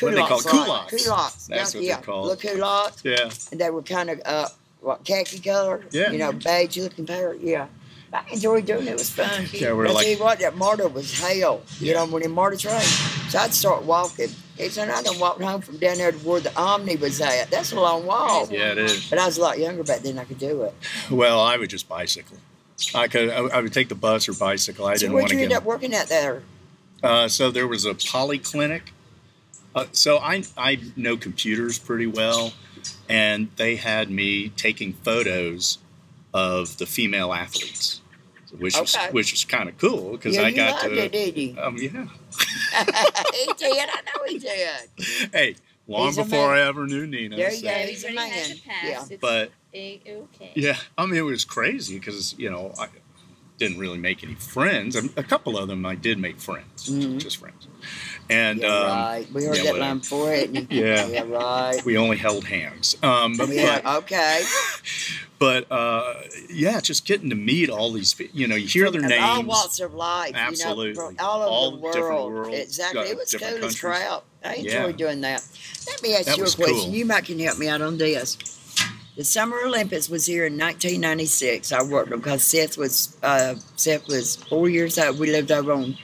what do they call it? Culottes, culottes? Culottes. That's yeah, what yeah. they're called. Little culottes. Yeah. And they were kind of, uh, what, khaki color? Yeah. You know, beige looking pair. Yeah. I enjoyed doing it. It was fun. Yeah, we're I like- tell you what, that MARTA was hell. You know, when in MARTA train. So I'd start walking. He said, I done walked home from down there to where the Omni was at. That's a long walk. Yeah, it is. But I was a lot younger back then. I could do it. Well, I would just bicycle. I could. I would take the bus or bicycle. I so didn't where'd want you to end get. up working at there? Uh, so there was a polyclinic. Uh, so I I know computers pretty well, and they had me taking photos of the female athletes, which is Okay. which is kind of cool because yeah, I got to. it, did you? Um, yeah. he did. I know he did. Hey, long He's before. I ever knew Nina. There you so- go. He's a man. Yeah. But okay. Yeah, I mean it was crazy because you know I didn't really make any friends. A couple of them I did make friends, Mhm. just friends, and yeah, um, right. We heard yeah, that whatever. line before, hadn't? Yeah. Yeah, right. we only held hands. Um, but Yeah, okay. but uh, yeah, just getting to meet all these, you know, you hear their names. all walks of life. You Absolutely. know, all over All the world. exactly. it was cool as crap. I enjoyed Yeah. doing that. Let me ask That you a question. cool. You might can help me out on this. The Summer Olympics was here in 1996. I worked them because Seth was uh, Seth was four years old. We lived over on.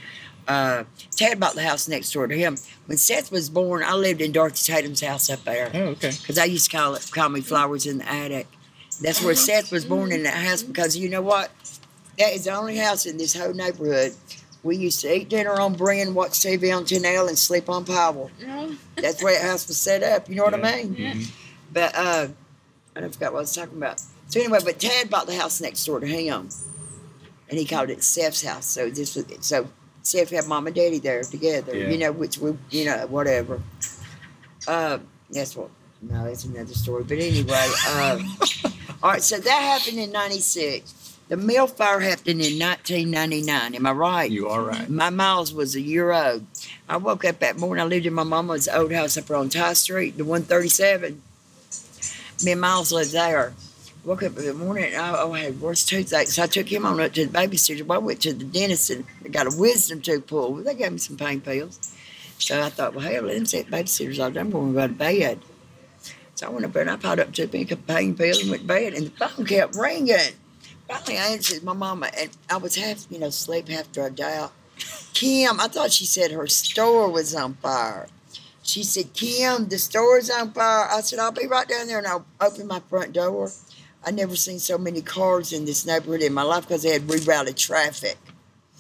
Uh, Ted bought the house next door to him. When Seth was born, I lived in Dorothy Tatum's house up there Oh, okay. because I used to call it call me flowers in the attic. That's where Seth was born in that house because you know what? That is the only house in this whole neighborhood. We used to eat dinner on Bryn, watch TV on Chanel, and sleep on Powell. No. That's where the house was set up. You know what I mean? Yeah. Mhm. But uh, I don't forgot what I was talking about. So anyway, but Tad bought the house next door to him, and he called it Seth's house. So this was so Seth had mom and daddy there together. Yeah. You know, which we, you know, whatever. Uh, that's what. No, that's another story. But anyway, uh, all right. So that happened in '96. The mill fire happened in 1999. Am I right? You are right. My Miles was a year old. I woke up that morning. I lived in my mama's old house up on Tye Street, the 137. Me and Miles lived there. Woke up in the morning and I, oh, I had worse toothache. So I took him on up to the babysitter. Well, I went to the dentist and got a wisdom tooth pulled. They gave me some pain pills. So I thought, well, hell, let them babysitter's all done. I'm going to go to bed. So I went up there and I piled up two pink pain pills and went to bed. And the phone kept ringing. Finally, I answered my mama, and I was half, you know, asleep, half drugged out. Kim, I thought she said her store was on fire. She said, Kim, the store's on fire. I said, I'll be right down there. And I opened my front door. I never seen so many cars in this neighborhood in my life because they had rerouted traffic.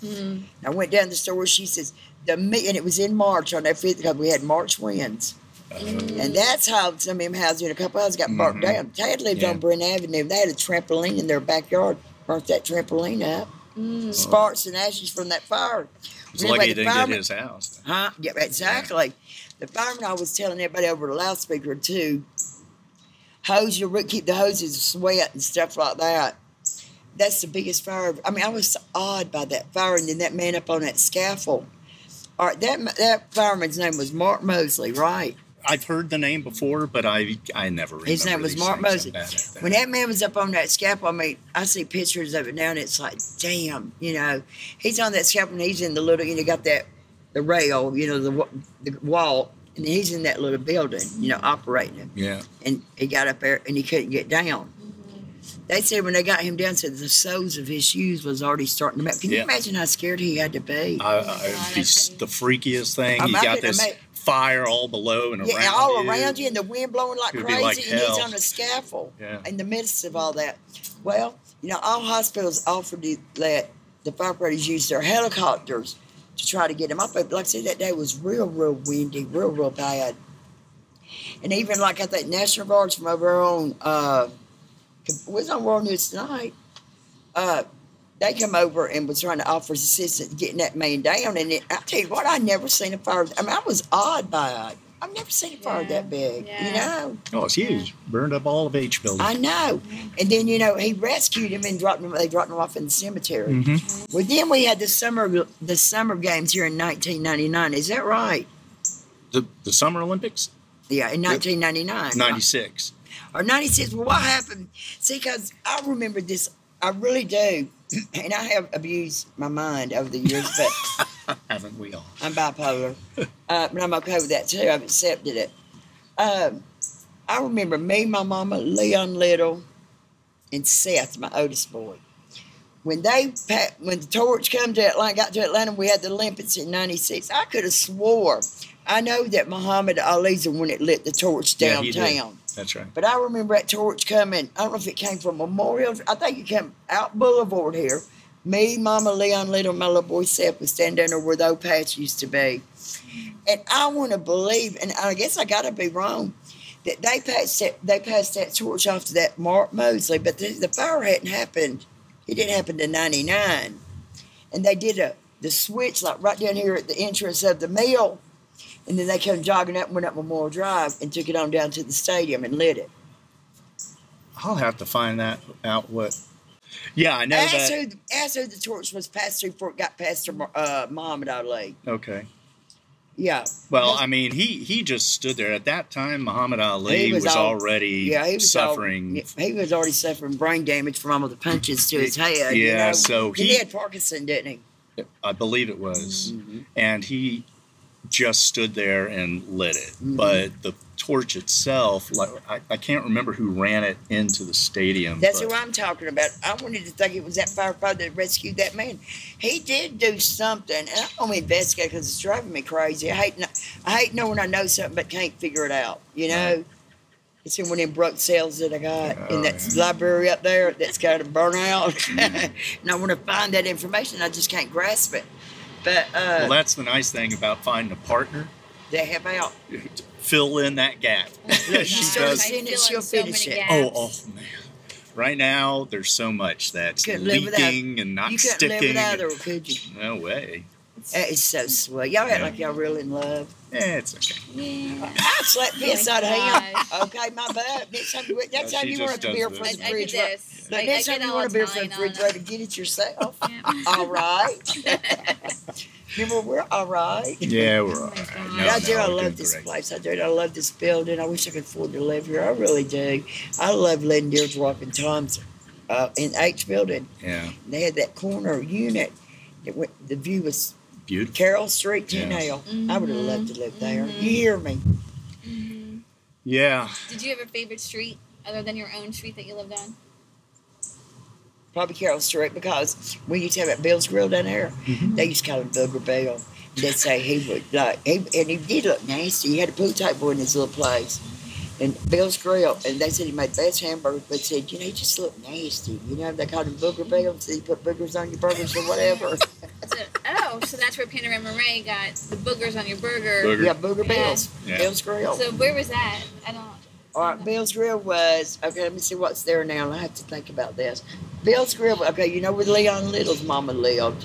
Mm. I went down the store. She says, the me, and it was in March on that fifth because we had March winds. And that's how some of them houses in a couple houses got burnt Mhm. down. Tad lived Yeah. on Berean Avenue. They had a trampoline in their backyard. Burnt that trampoline up. Mm. Sparks and ashes from that fire. It's Anyway, lucky he didn't get his house. Huh? Yeah, exactly. The fireman I was telling everybody over the loudspeaker too. Hose your keep the hoses wet and stuff like that. That's the biggest fire. I mean, I was awed by that fire, and then that man up on that scaffold. All right, that that fireman's name was Mark Mosley, right? I've heard the name before, but I I never remember. His name was Mark. Mosley. I'm bad at that. When that man was up on that scaffold, I mean, I see pictures of it now, and it's like, damn, you know, he's on that scaffold, and he's in the little, you know, got that the rail, you know, the the wall, and he's in that little building, you know, operating it. yeah, And he got up there, and he couldn't get down. They said when they got him down, said the soles of his shoes was already starting to melt. Can Yeah. you imagine how scared he had to be? I, I, it'd the freakiest thing. You got this make- fire all below and around. yeah, around all you. around you, and the wind blowing like It would crazy, like and he's on a scaffold. Yeah. in the midst of all that. Well, you know, all hospitals offered to let the firefighters use their helicopters to try to get him up. But like I said, that day was real, real windy, real, real bad. And even like I think National Guards from over on, uh, was on World News tonight. Uh, they come over and was trying to offer assistance getting that man down. And it, I tell you what, I never seen a fire. I mean, I was awed by it. I've never seen a fire Yeah. that big. You know. Oh, it's huge. Burned up all of H building. I know. And then, you know, he rescued him and dropped him, they dropped him off in the cemetery. Mhm. Well, then we had the summer the summer games here in 1999. Is that right? The the Summer Olympics, Yeah, in 1999. ninety six. Or 96. Well, what happened? See, because I remember this, I really do. And I have abused my mind over the years, but Haven't we all? I'm bipolar. Uh, but I'm okay with that too. I've accepted it. Um, I remember me, my mama, Leon Little, and Seth, my oldest boy. When they when the torch come to Atlanta, got to Atlanta, we had the Olympics in '96. I could have swore. I know that Muhammad Ali's the one that lit the torch Yeah, downtown. That's right. But I remember that torch coming. I don't know if it came from Memorial. I think it came out Boulevard here. Me, Mama, Leon Little, my little boy Seth was standing there where the old patch used to be. And I want to believe, and I guess I got to be wrong, that they passed that they passed that torch off to that Mark Mosley, but the, the fire hadn't happened. It didn't happen to '99, and they did a the switch like right down here at the entrance of the mill, and then they came jogging up, and went up Memorial Drive, and took it on down to the stadium and lit it. I'll have to find that out. What? Yeah, I know Ask that. who, ask who the torch was passed through before it got past to uh, Muhammad Ali. Okay. Yeah. Well, I mean, he he just stood there at that time. Muhammad Ali was, was all- already Yeah, he was all- suffering. he was already suffering brain damage from all the punches to his head. you Yeah, know? so he, he- had Parkinson, didn't he? I believe it was, Mm-hmm. and he just stood there and lit it. Mhm. But the torch itself, like I, I can't remember who ran it into the stadium. That's but- who I'm talking about. I wanted to think it was that firefighter that rescued that man. He did do something, and I'm gonna investigate because it's driving me crazy. I hate, kn- I hate knowing I know something but can't figure it out. You know, it's in one of them broke cells that I got in Oh, that library up there that's got a burnout, and I want to find that information. I just can't grasp it. But uh, Well, that's the nice thing about finding a partner. they have out. Fill in that gap. you she started does. seeing it, I she'll so finish it. gaps. Oh, oh man. Right now, there's so much that's Couldn't live without- leaking and not you couldn't sticking. live without her, could you? No way. That is so sweet. Y'all act Yeah. like y'all real in love. Eh, it's okay. Yeah. I slapped piss my out of him. gosh. Okay, my bad. Next time, next time you want a beer from the fridge, this. Look, I, next time you want a beer from the fridge, on refrigerator, get it yourself. Yeah. all right. Remember, we're all right. Yeah, we're all right. God. No, I do. no, I love this great. place. I do. I love this building. I wish I could afford to live here. I really do. I love letting deers walk in Tom's uh, in H building. Yeah, They had that corner unit. It went, the view was beautiful. Carroll Street, Yeah. Tin Hill. I would have loved to live there. Mhm. You hear me? Mhm. Yeah, Did you have a favorite street other than your own street that you lived on? Probably Carroll Street because we used to have that Bill's Grill down there. Mhm. They used to call him Booger Bill. They say he would like, he, and he did look nasty. He had a pool table in his little place, and Bill's Grill, and they said he made the best hamburgers, but said you know he just looked nasty. You know they called him Booger Bill, so you put boogers on your burgers or whatever. So, oh, so that's where Panorama Ray got the boogers on your burger. Booger. yeah, Booger Yeah. Bill's, Yeah. Bill's Grill. So where was that? I don't. All right, Bill's Grill was okay. Let me see what's there now. I have to think about this. Bill's Grill. Okay, you know where Leon Little's mama lived.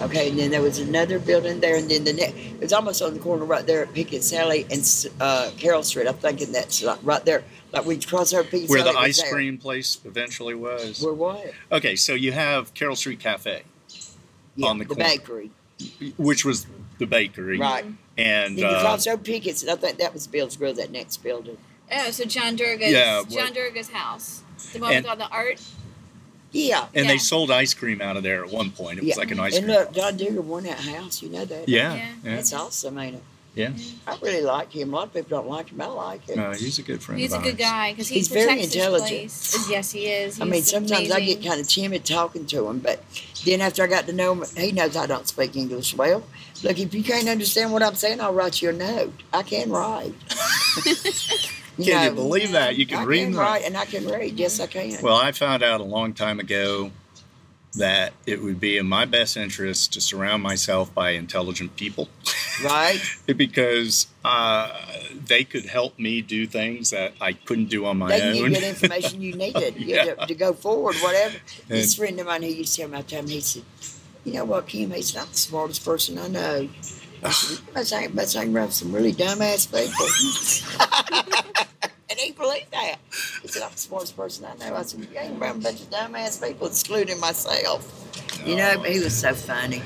Okay, and then there was another building there, and then the next. It was almost on the corner right there at Pickett's Alley and uh, Carroll Street. I'm thinking that's like right there, like we cross our Pickett Where Sally. the ice there. cream place eventually was. Where what? Okay, so you have Carroll Street Cafe, Yeah, On the the corner. bakery, which was the bakery, right? and Then you uh, cross over Pickett's, and I think that was Bill's Grill. That next building. Oh, so John Durga's Yeah, John what- Durga's house, the one And- with all the art. Yeah. and Yeah. they sold ice cream out of there at one point. It was Yeah. like an ice And cream. And look, John Digger won that house. You know that. yeah, Yeah. yeah, That's awesome, ain't it? yeah. Mm-hmm. I really like him. A lot of people don't like him. I like him. No, he's a good friend. He's a of good guy because he He's very protects intelligent. place. Yes, he is. I mean, He's sometimes I get kind of timid talking to him, but then after I got to know him, he knows I don't speak English well. Look, if you can't understand what I'm saying, I'll write you a note. I can write. Can you believe that? You can I read can that. write and I can read. Yes, I can. Well, I found out a long time ago that it would be in my best interest to surround myself by intelligent people right? because uh, they could help me do things that I couldn't do on my They can give own. you the information you needed Yeah. to, to go forward, whatever. this friend of mine who used to tell me all the time, he said, You know what, Kim? He's not the smartest person I know. I said, You must hang, must hang around some really dumbass people. and he believed that. I'm the smartest person I know. I said, You ain't around a bunch of dumbass people, excluding myself. You know, but he was so funny.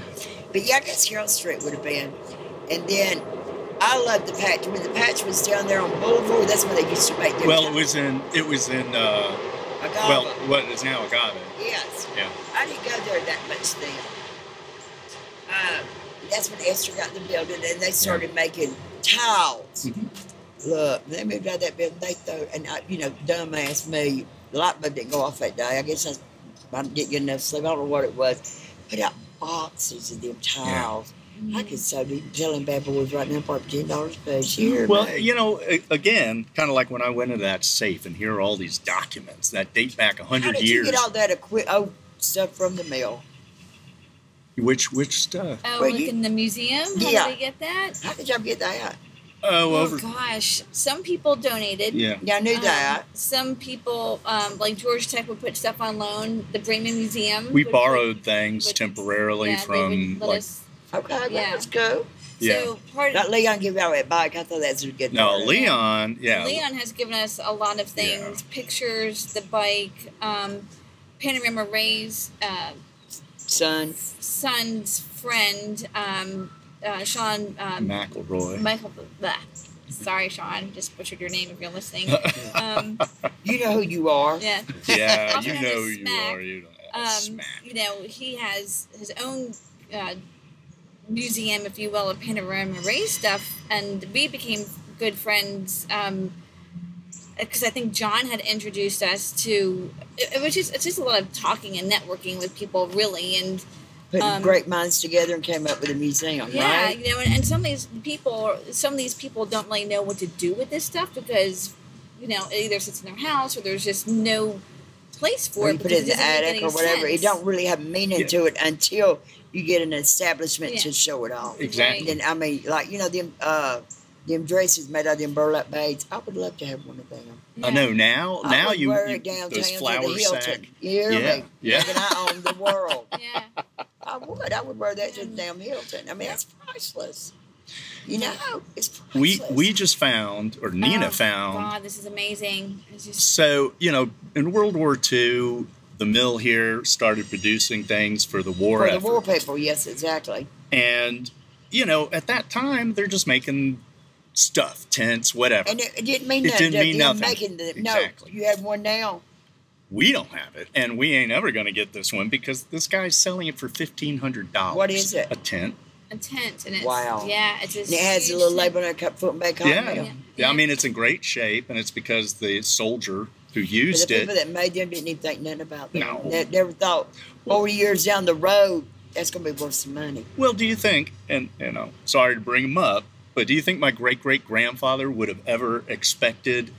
But yeah, I guess Carroll Street would have been. And then I loved the patch. When the patch was down there on Boulevard, that's where they used to make their well, it was in it was in uh, Agave. well what is now Agave. yes. Yeah. I didn't go there that much then. Uh, that's when Esther got the building and they started making tiles. Mhm. Look, they moved out of that building. They throw, and I, you know, dumbass me, the light bulb didn't go off that day. I guess I, I didn't get enough sleep. I don't know what it was. Put out boxes of them tiles. I could so do telling bad boys right now for ten dollars a piece. Here, Well, man. you know, again, kind of like when I went into that safe and here are all these documents that date back a how hundred did years. you get all that equi- oh, stuff from the mill? Which which stuff? Oh, Well, like you- in the museum? How Yeah. did we get that? How did y'all get that? Oh, Oh over. gosh, some people donated. Yeah. Y'all knew Um, that. Some people, um, like Georgia Tech, would put stuff on loan. The Breman Museum. We would borrowed things would- temporarily Put, yeah, from let like us. Okay, well, yeah. that's cool. yeah. So part Not of Leon give out that bike. I thought that's a good. No, part. Leon. Yeah. Leon has given us a lot of things: pictures, the bike, um, Panorama Ray's uh, son. son's friend, um, uh, Sean um, McElroy. Michael. Blah. Sorry, Sean. Just butchered your name if you're listening. Um, You know who you are. yeah. yeah, you know as who you are. You don't um, smack. you know, he has his own uh, museum, if you will, of Panorama Ray stuff, and we became good friends because I think John had introduced us to. It, it was just it's just a lot of talking and networking with people, really, and Putting Um, great minds together and came up with a museum, yeah, right? you know, and, and some of these people, some of these people don't really know what to do with this stuff because you know it either sits in their house or there's just no place for Or it. you put it in the attic or whatever. It don't really have meaning Yeah. to it until you get an establishment Yeah. to show it off. Exactly. And then I mean, like you know them uh them dresses made out of them burlap bags. I would love to have one of them. I know now. I now would you, wear you it downtown those to the Hilton. sack. You hear Yeah, me? yeah. Thinking I own the world. Yeah. I would. I would wear that to the damn Hilton. I mean, it's priceless. You know, it's We priceless. we we just found, or Nina Oh, found. God, this is amazing. Just So you know, in World War II, the mill here started producing things for the war for the effort, war people. Yes, exactly. and you know, at that time, they're just making stuff, tents, whatever. And it, it didn't mean It nothing. didn't mean nothing. Making the, Exactly. No, you have one now. We don't have it, and we ain't ever going to get this one because this guy's selling it for fifteen hundred dollars. What is it? A tent. a tent, and it's Wow. Yeah, it's just And it has a little tent. label on it, cut foot back on Yeah. it. yeah, Yeah. I mean, it's in great shape, and it's because the soldier who But used the people it. that made them didn't even think nothing about them. No. They never thought 40 years down the road that's gonna be worth some money. Well, do you think, and you know, sorry to bring him up, but do you think my great great grandfather would have ever expected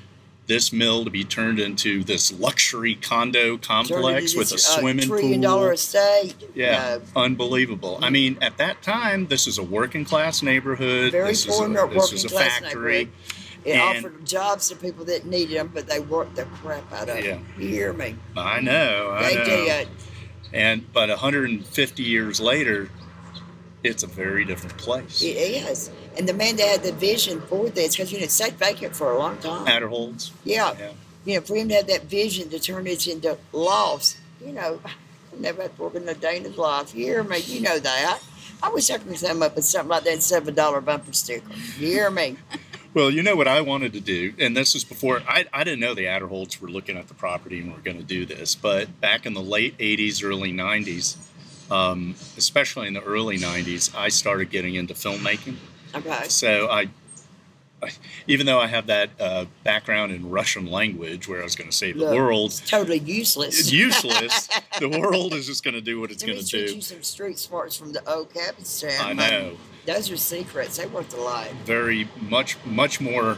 this mill to be turned into this luxury condo complex with a uh, swimming trillion pool? dollar estate. Yeah, No. unbelievable. I mean, at that time, this is a working class neighborhood. very this is poor a, nor- this is working a class factory. It And- offered jobs to people that needed them, but they worked the crap out of Yeah. them. You hear me? I know, I They know. did. And but 150 years later, it's a very different place. It is. And the man that had the vision for this, because you know, it sat vacant for a long time. Aderholds. Yeah. Yeah. You know, for him to have that vision to turn it into loss, you know, I never had to work in a day in his life. You hear me? You know that. I wish I could come up with something like that seven dollar bumper sticker. You hear me? Well, you know what I wanted to do, and this was before I, I didn't know the Aderholds were looking at the property and were going to do this, but back in the late 80s, early 90s, um, especially in the early 90s, I started getting into filmmaking. Okay. So I, I even though I have that uh, background in Russian language, where I was going to save the Look, world, It's totally useless. it's useless. the world is just going to do what it's going to teach do. you some street smarts from the old town. I know. Those are secrets. They worth a lot. Very much, much more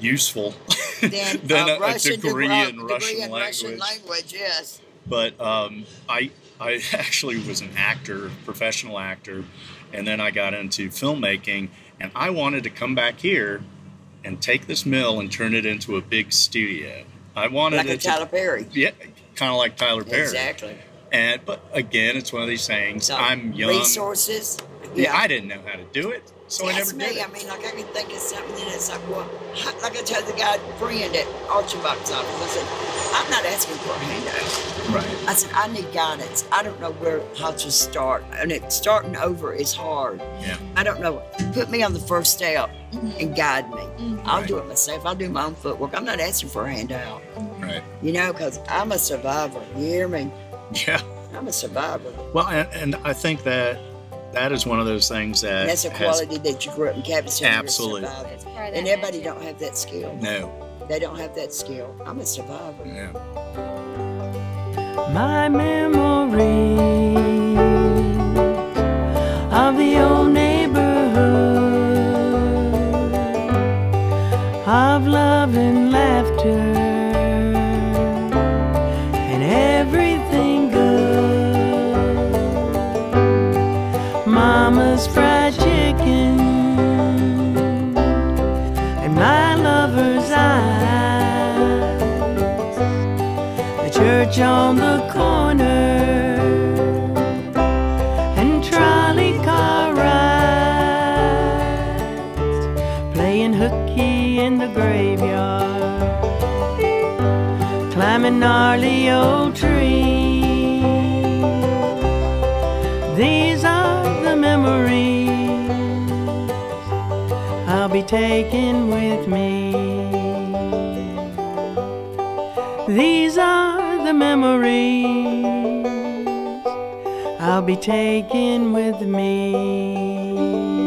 useful Then than uh, a, a Russian degree degree- in degree Russian in language. Russian language, yes. but um, I I actually was an actor, professional actor, and then I got into filmmaking, and I wanted to come back here and take this mill and turn it into a big studio. I wanted Like a it to, Tyler Perry. yeah, kind of like Tyler Perry. Exactly. And but again, it's one of these things. So, I'm young. Resources. Yeah, I didn't know how to do it, so I never me. did it. I mean, like I can think of something and it's like, well, like I told the guy friend at Box office, I said, I'm not asking for a handout. Right. I said, I need guidance. I don't know where how to start, and it, starting over is hard. Yeah. I don't know. Put me on the first step mm-hmm. and guide me. Mm-hmm. I'll Right. do it myself. I'll do my own footwork. I'm not asking for a handout. Right. You know, because I'm a survivor. You hear me? Yeah. I'm a survivor. Well, and, and I think that that is one of those things that And that's a has- quality that you grew up in Cabbage Town. you're a Absolutely. survivor. It's part of And everybody don't have that skill. no. They don't have that skill. I'm a survivor. Yeah. my memory on the corner. And trolley car rides playing hooky in the graveyard. Climbing gnarly old trees. These are the memories I'll be taking with me. These are the memories I'll be taking with me.